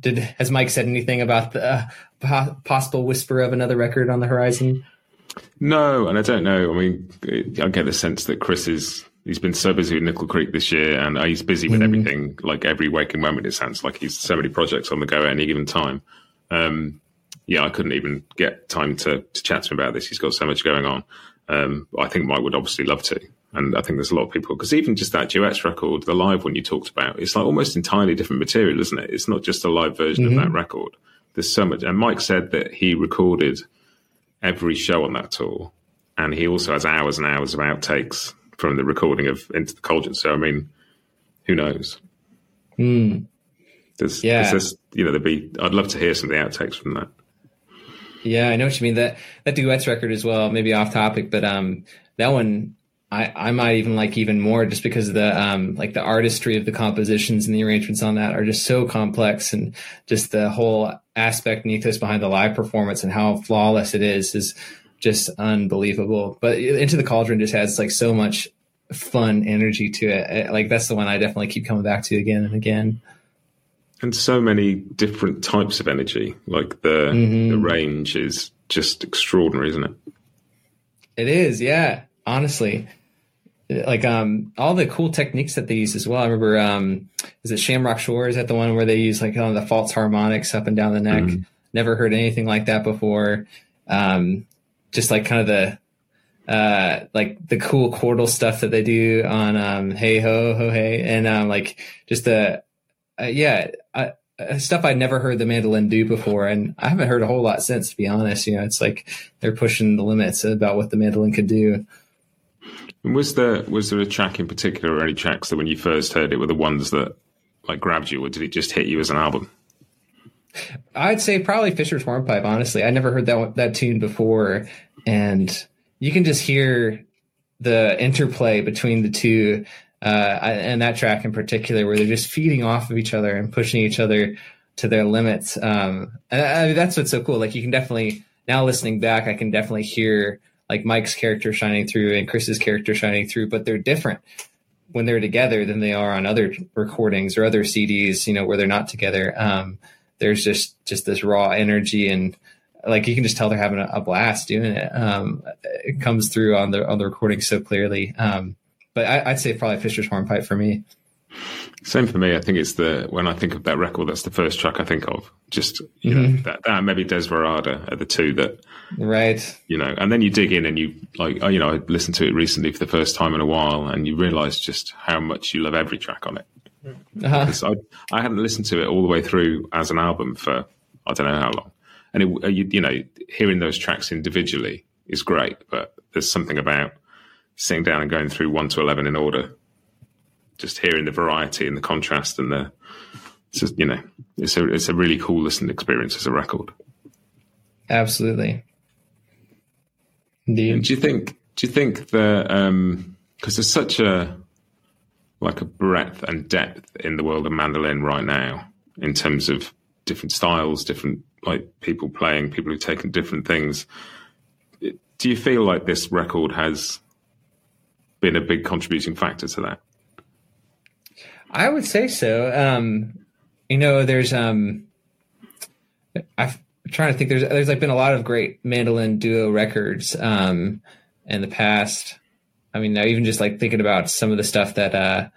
did has Mike said anything about the uh, possible whisper of another record on the horizon? No, and I don't know. I mean, I get the sense that Chris is he's been so busy with Nickel Creek this year, and he's busy with mm. everything. Like every waking moment, it sounds like he's so many projects on the go at any given time. Um, yeah, I couldn't even get time to, to chat to him about this. He's got so much going on. Um, I think Mike would obviously love to. And I think there's a lot of people because even just that duets record, the live one you talked about, it's like almost entirely different material, isn't it? It's not just a live version mm-hmm. of that record. There's so much. And Mike said that he recorded every show on that tour, and he also has hours and hours of outtakes from the recording of Into the Cauldron. So I mean, who knows? Mm. There's, Yeah. there's, you know, there'd be. I'd love to hear some of the outtakes from that. Yeah, I know what you mean. That that duets record as well, maybe off topic, but um, that one I I might even like even more just because the um like the artistry of the compositions and the arrangements on that are just so complex and just the whole aspect and ethos behind the live performance and how flawless it is is just unbelievable. But Into the Cauldron just has like so much fun energy to it. Like that's the one I definitely keep coming back to again and again. and so many different types of energy. Like the Mhm. the range is just extraordinary, isn't it? It is, yeah. Honestly, like um, all the cool techniques that they use as well. I remember, um, is it Shamrock Shore? Is that the one where they use like the false harmonics up and down the neck? Mhm. Never heard anything like that before. Um, just like kind of the uh like the cool chordal stuff that they do on um hey ho ho hey and um like just the uh, yeah I, uh, stuff I'd never heard the mandolin do before, and I haven't heard a whole lot since. To be honest, you know, it's like they're pushing the limits about what the mandolin could do. Was there was there a track in particular, or any tracks that when you first heard it were the ones that like grabbed you, or did it just hit you as an album? I'd say probably Fisher's Hornpipe. Honestly, I never heard that that tune before, and you can just hear the interplay between the two, uh, and that track in particular, where they're just feeding off of each other and pushing each other to their limits. Um, and I, that's what's so cool. Like you can definitely now listening back, I can definitely hear like Mike's character shining through and Chris's character shining through, but they're different when they're together than they are on other recordings or other CDs. You know, where they're not together. Um, there's just just this raw energy and like you can just tell they're having a, a blast doing it. Um, it comes through on the on the recording so clearly. Um, but I, I'd say probably Fisher's Hornpipe for me. Same for me. I think it's the when I think of that record, that's the first track I think of. Just you know Mhm. that, that maybe Desperado are the two that Right. you know. And then you dig in and you like you know I listened to it recently for the first time in a while, and you realise just how much you love every track on it. Uh-huh. I I hadn't listened to it all the way through as an album for I don't know how long, and it, uh, you, you know hearing those tracks individually is great, but there's something about sitting down and going through one to eleven in order, just hearing the variety and the contrast and the it's just, you know it's a it's a really cool listening experience as a record. Absolutely. Indeed. do you think do you think that um, because there's such a like a breadth and depth in the world of mandolin right now in terms of different styles, different like people playing, people who've taken different things. Do you feel like this record has been a big contributing factor to that? I would say so. Um, you know, there's um, I'm trying to think. There's there's like been a lot of great mandolin duo records um, in the past. I mean, now even just like thinking about some of the stuff that uh,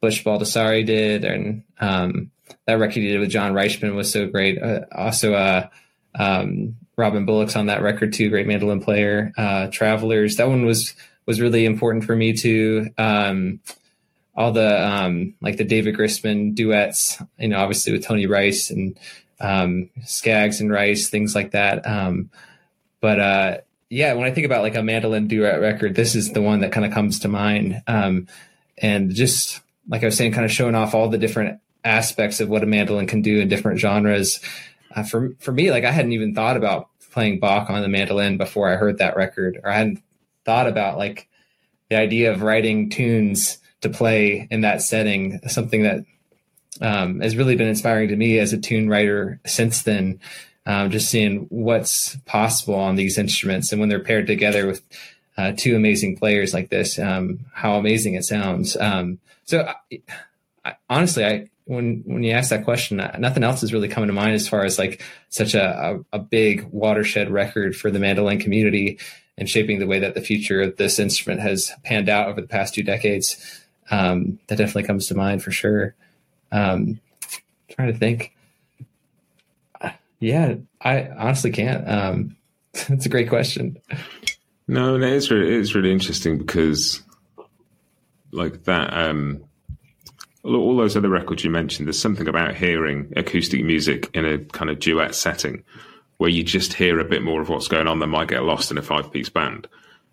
Butch Baldassari did, and um, that record he did with John Reischman was so great. Uh, also, uh, um, Robin Bullock's on that record too. Great mandolin player. Uh, Travelers. That one was was really important for me too. Um, all the um, like the David Grisman duets, you know, obviously with Tony Rice and um, Skaggs and Rice, things like that. Um, but uh, yeah, when I think about like a mandolin duet record, this is the one that kind of comes to mind. Um, and just like I was saying, kind of showing off all the different aspects of what a mandolin can do in different genres. Uh, for for me, like I hadn't even thought about playing Bach on the mandolin before I heard that record, or I hadn't thought about like the idea of writing tunes to play in that setting, something that um, has really been inspiring to me as a tune writer since then. Um, just seeing what's possible on these instruments and when they're paired together with uh, two amazing players like this, um, how amazing it sounds. Um, so, I, I, honestly, I when when you ask that question, nothing else is really coming to mind as far as like such a, a, a big watershed record for the mandolin community and shaping the way that the future of this instrument has panned out over the past two decades. Um, that definitely comes to mind for sure. Um, trying to think. Yeah, I honestly can't. Um, [LAUGHS] it's a great question. No, no, it's really, it's really interesting because, like that, um, all those other records you mentioned, there's something about hearing acoustic music in a kind of duet setting where you just hear a bit more of what's going on that might get lost in a five piece band.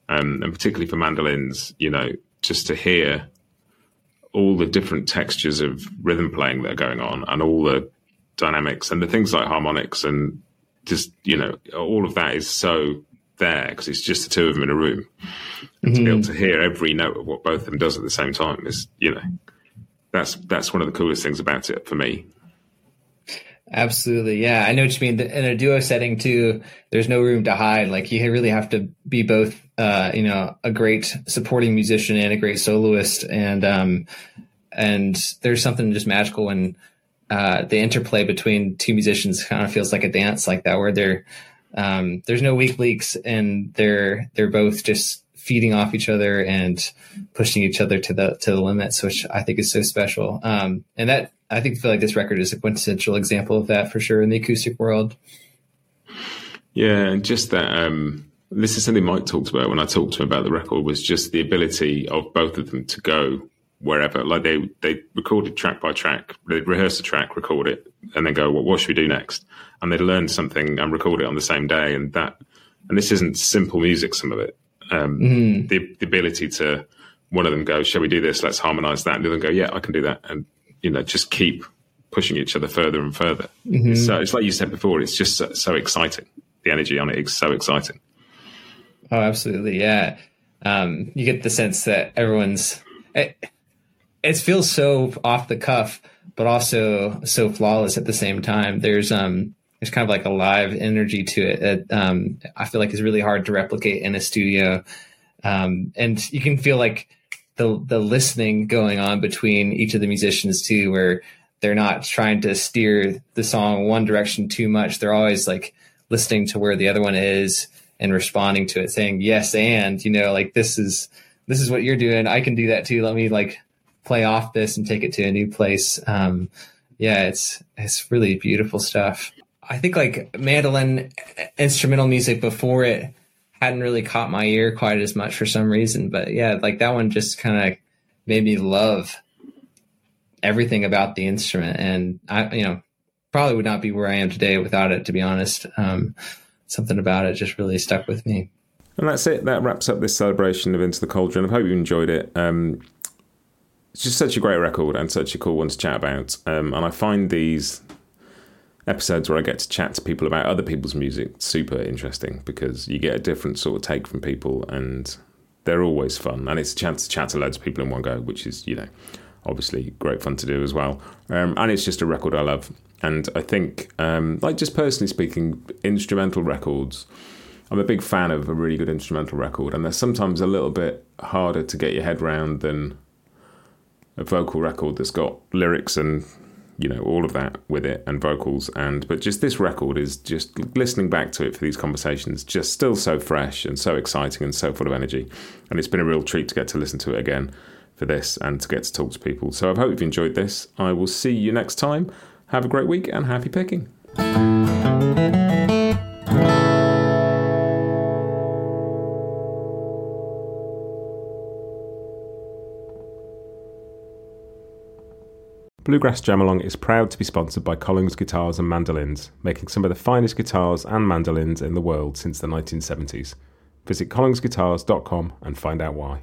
Um, and particularly for mandolins, you know, just to hear all the different textures of rhythm playing that are going on and all the dynamics and the things like harmonics and just, you know, all of that is so there because it's just the two of them in a room. And mm-hmm. to be able mm-hmm. to hear every note of what both of them does at the same time is, you know, that's that's one of the coolest things about it for me. Absolutely, yeah, I know what you mean. In a duo setting too, there's no room to hide. Like you really have to be both, uh, you know, a great supporting musician and a great soloist, and um, and there's something just magical when uh, the interplay between two musicians kind of feels like a dance like that, where they're um, there's no weak leaks and they're they're both just feeding off each other and pushing each other to the to the limits, which I think is so special. Um, and that I think feel like this record is a quintessential example of that for sure in the acoustic world. Yeah, just that. Um, this is something Mike talked about when I talked to him about the record. Was just the ability of both of them to go wherever. Like they they recorded track by track, they'd rehearse a track, record it, and then go, well, what should we do next? And they'd learn something and record it on the same day. And that, and this isn't simple music. Some of it, um, mm. the the ability to one of them go, shall we do this? Let's harmonize that. And the other go, yeah, I can do that. And you know, just keep pushing each other further and further. Mm-hmm. So it's like you said before, it's just so, so, exciting. The energy on it is so exciting. Oh, absolutely, yeah. Um, you get the sense that everyone's. It, it feels so off the cuff, but also so flawless at the same time. There's um there's kind of like a live energy to it that um, I feel like is really hard to replicate in a studio. Um, and you can feel like the the listening going on between each of the musicians too, where they're not trying to steer the song one direction too much. They're always like listening to where the other one is and responding to it, saying yes and you know like this is this is what you're doing. I can do that too. Let me like play off this and take it to a new place. Um, yeah, it's it's really beautiful stuff. I think like mandolin instrumental music before it hadn't really caught my ear quite as much for some reason, but yeah, like that one just kind of made me love everything about the instrument, and I, you know, probably would not be where I am today without it. To be honest, um, something about it just really stuck with me. And that's it. That wraps up this celebration of Into the Cauldron. I hope you enjoyed it. Um, it's just such a great record and such a cool one to chat about. Um, and I find these episodes where I get to chat to people about other people's music super interesting because you get a different sort of take from people and they're always fun. And it's a chance to chat to loads of people in one go, which is, you know, obviously great fun to do as well. Um, and it's just a record I love. And I think, um, like just personally speaking, instrumental records. I'm a big fan of a really good instrumental record, and they're sometimes a little bit harder to get your head around than a vocal record that's got lyrics and you know all of that with it and vocals. And but just this record is just listening back to it for these conversations just still so fresh and so exciting and so full of energy. And it's been a real treat to get to listen to it again for this and to get to talk to people. So i hope you've enjoyed this. I will see you next time have a great week and happy picking Bluegrass Jamalong is proud to be sponsored by Collings Guitars and Mandolins, making some of the finest guitars and mandolins in the world since the 1970s. Visit collingsguitars.com and find out why.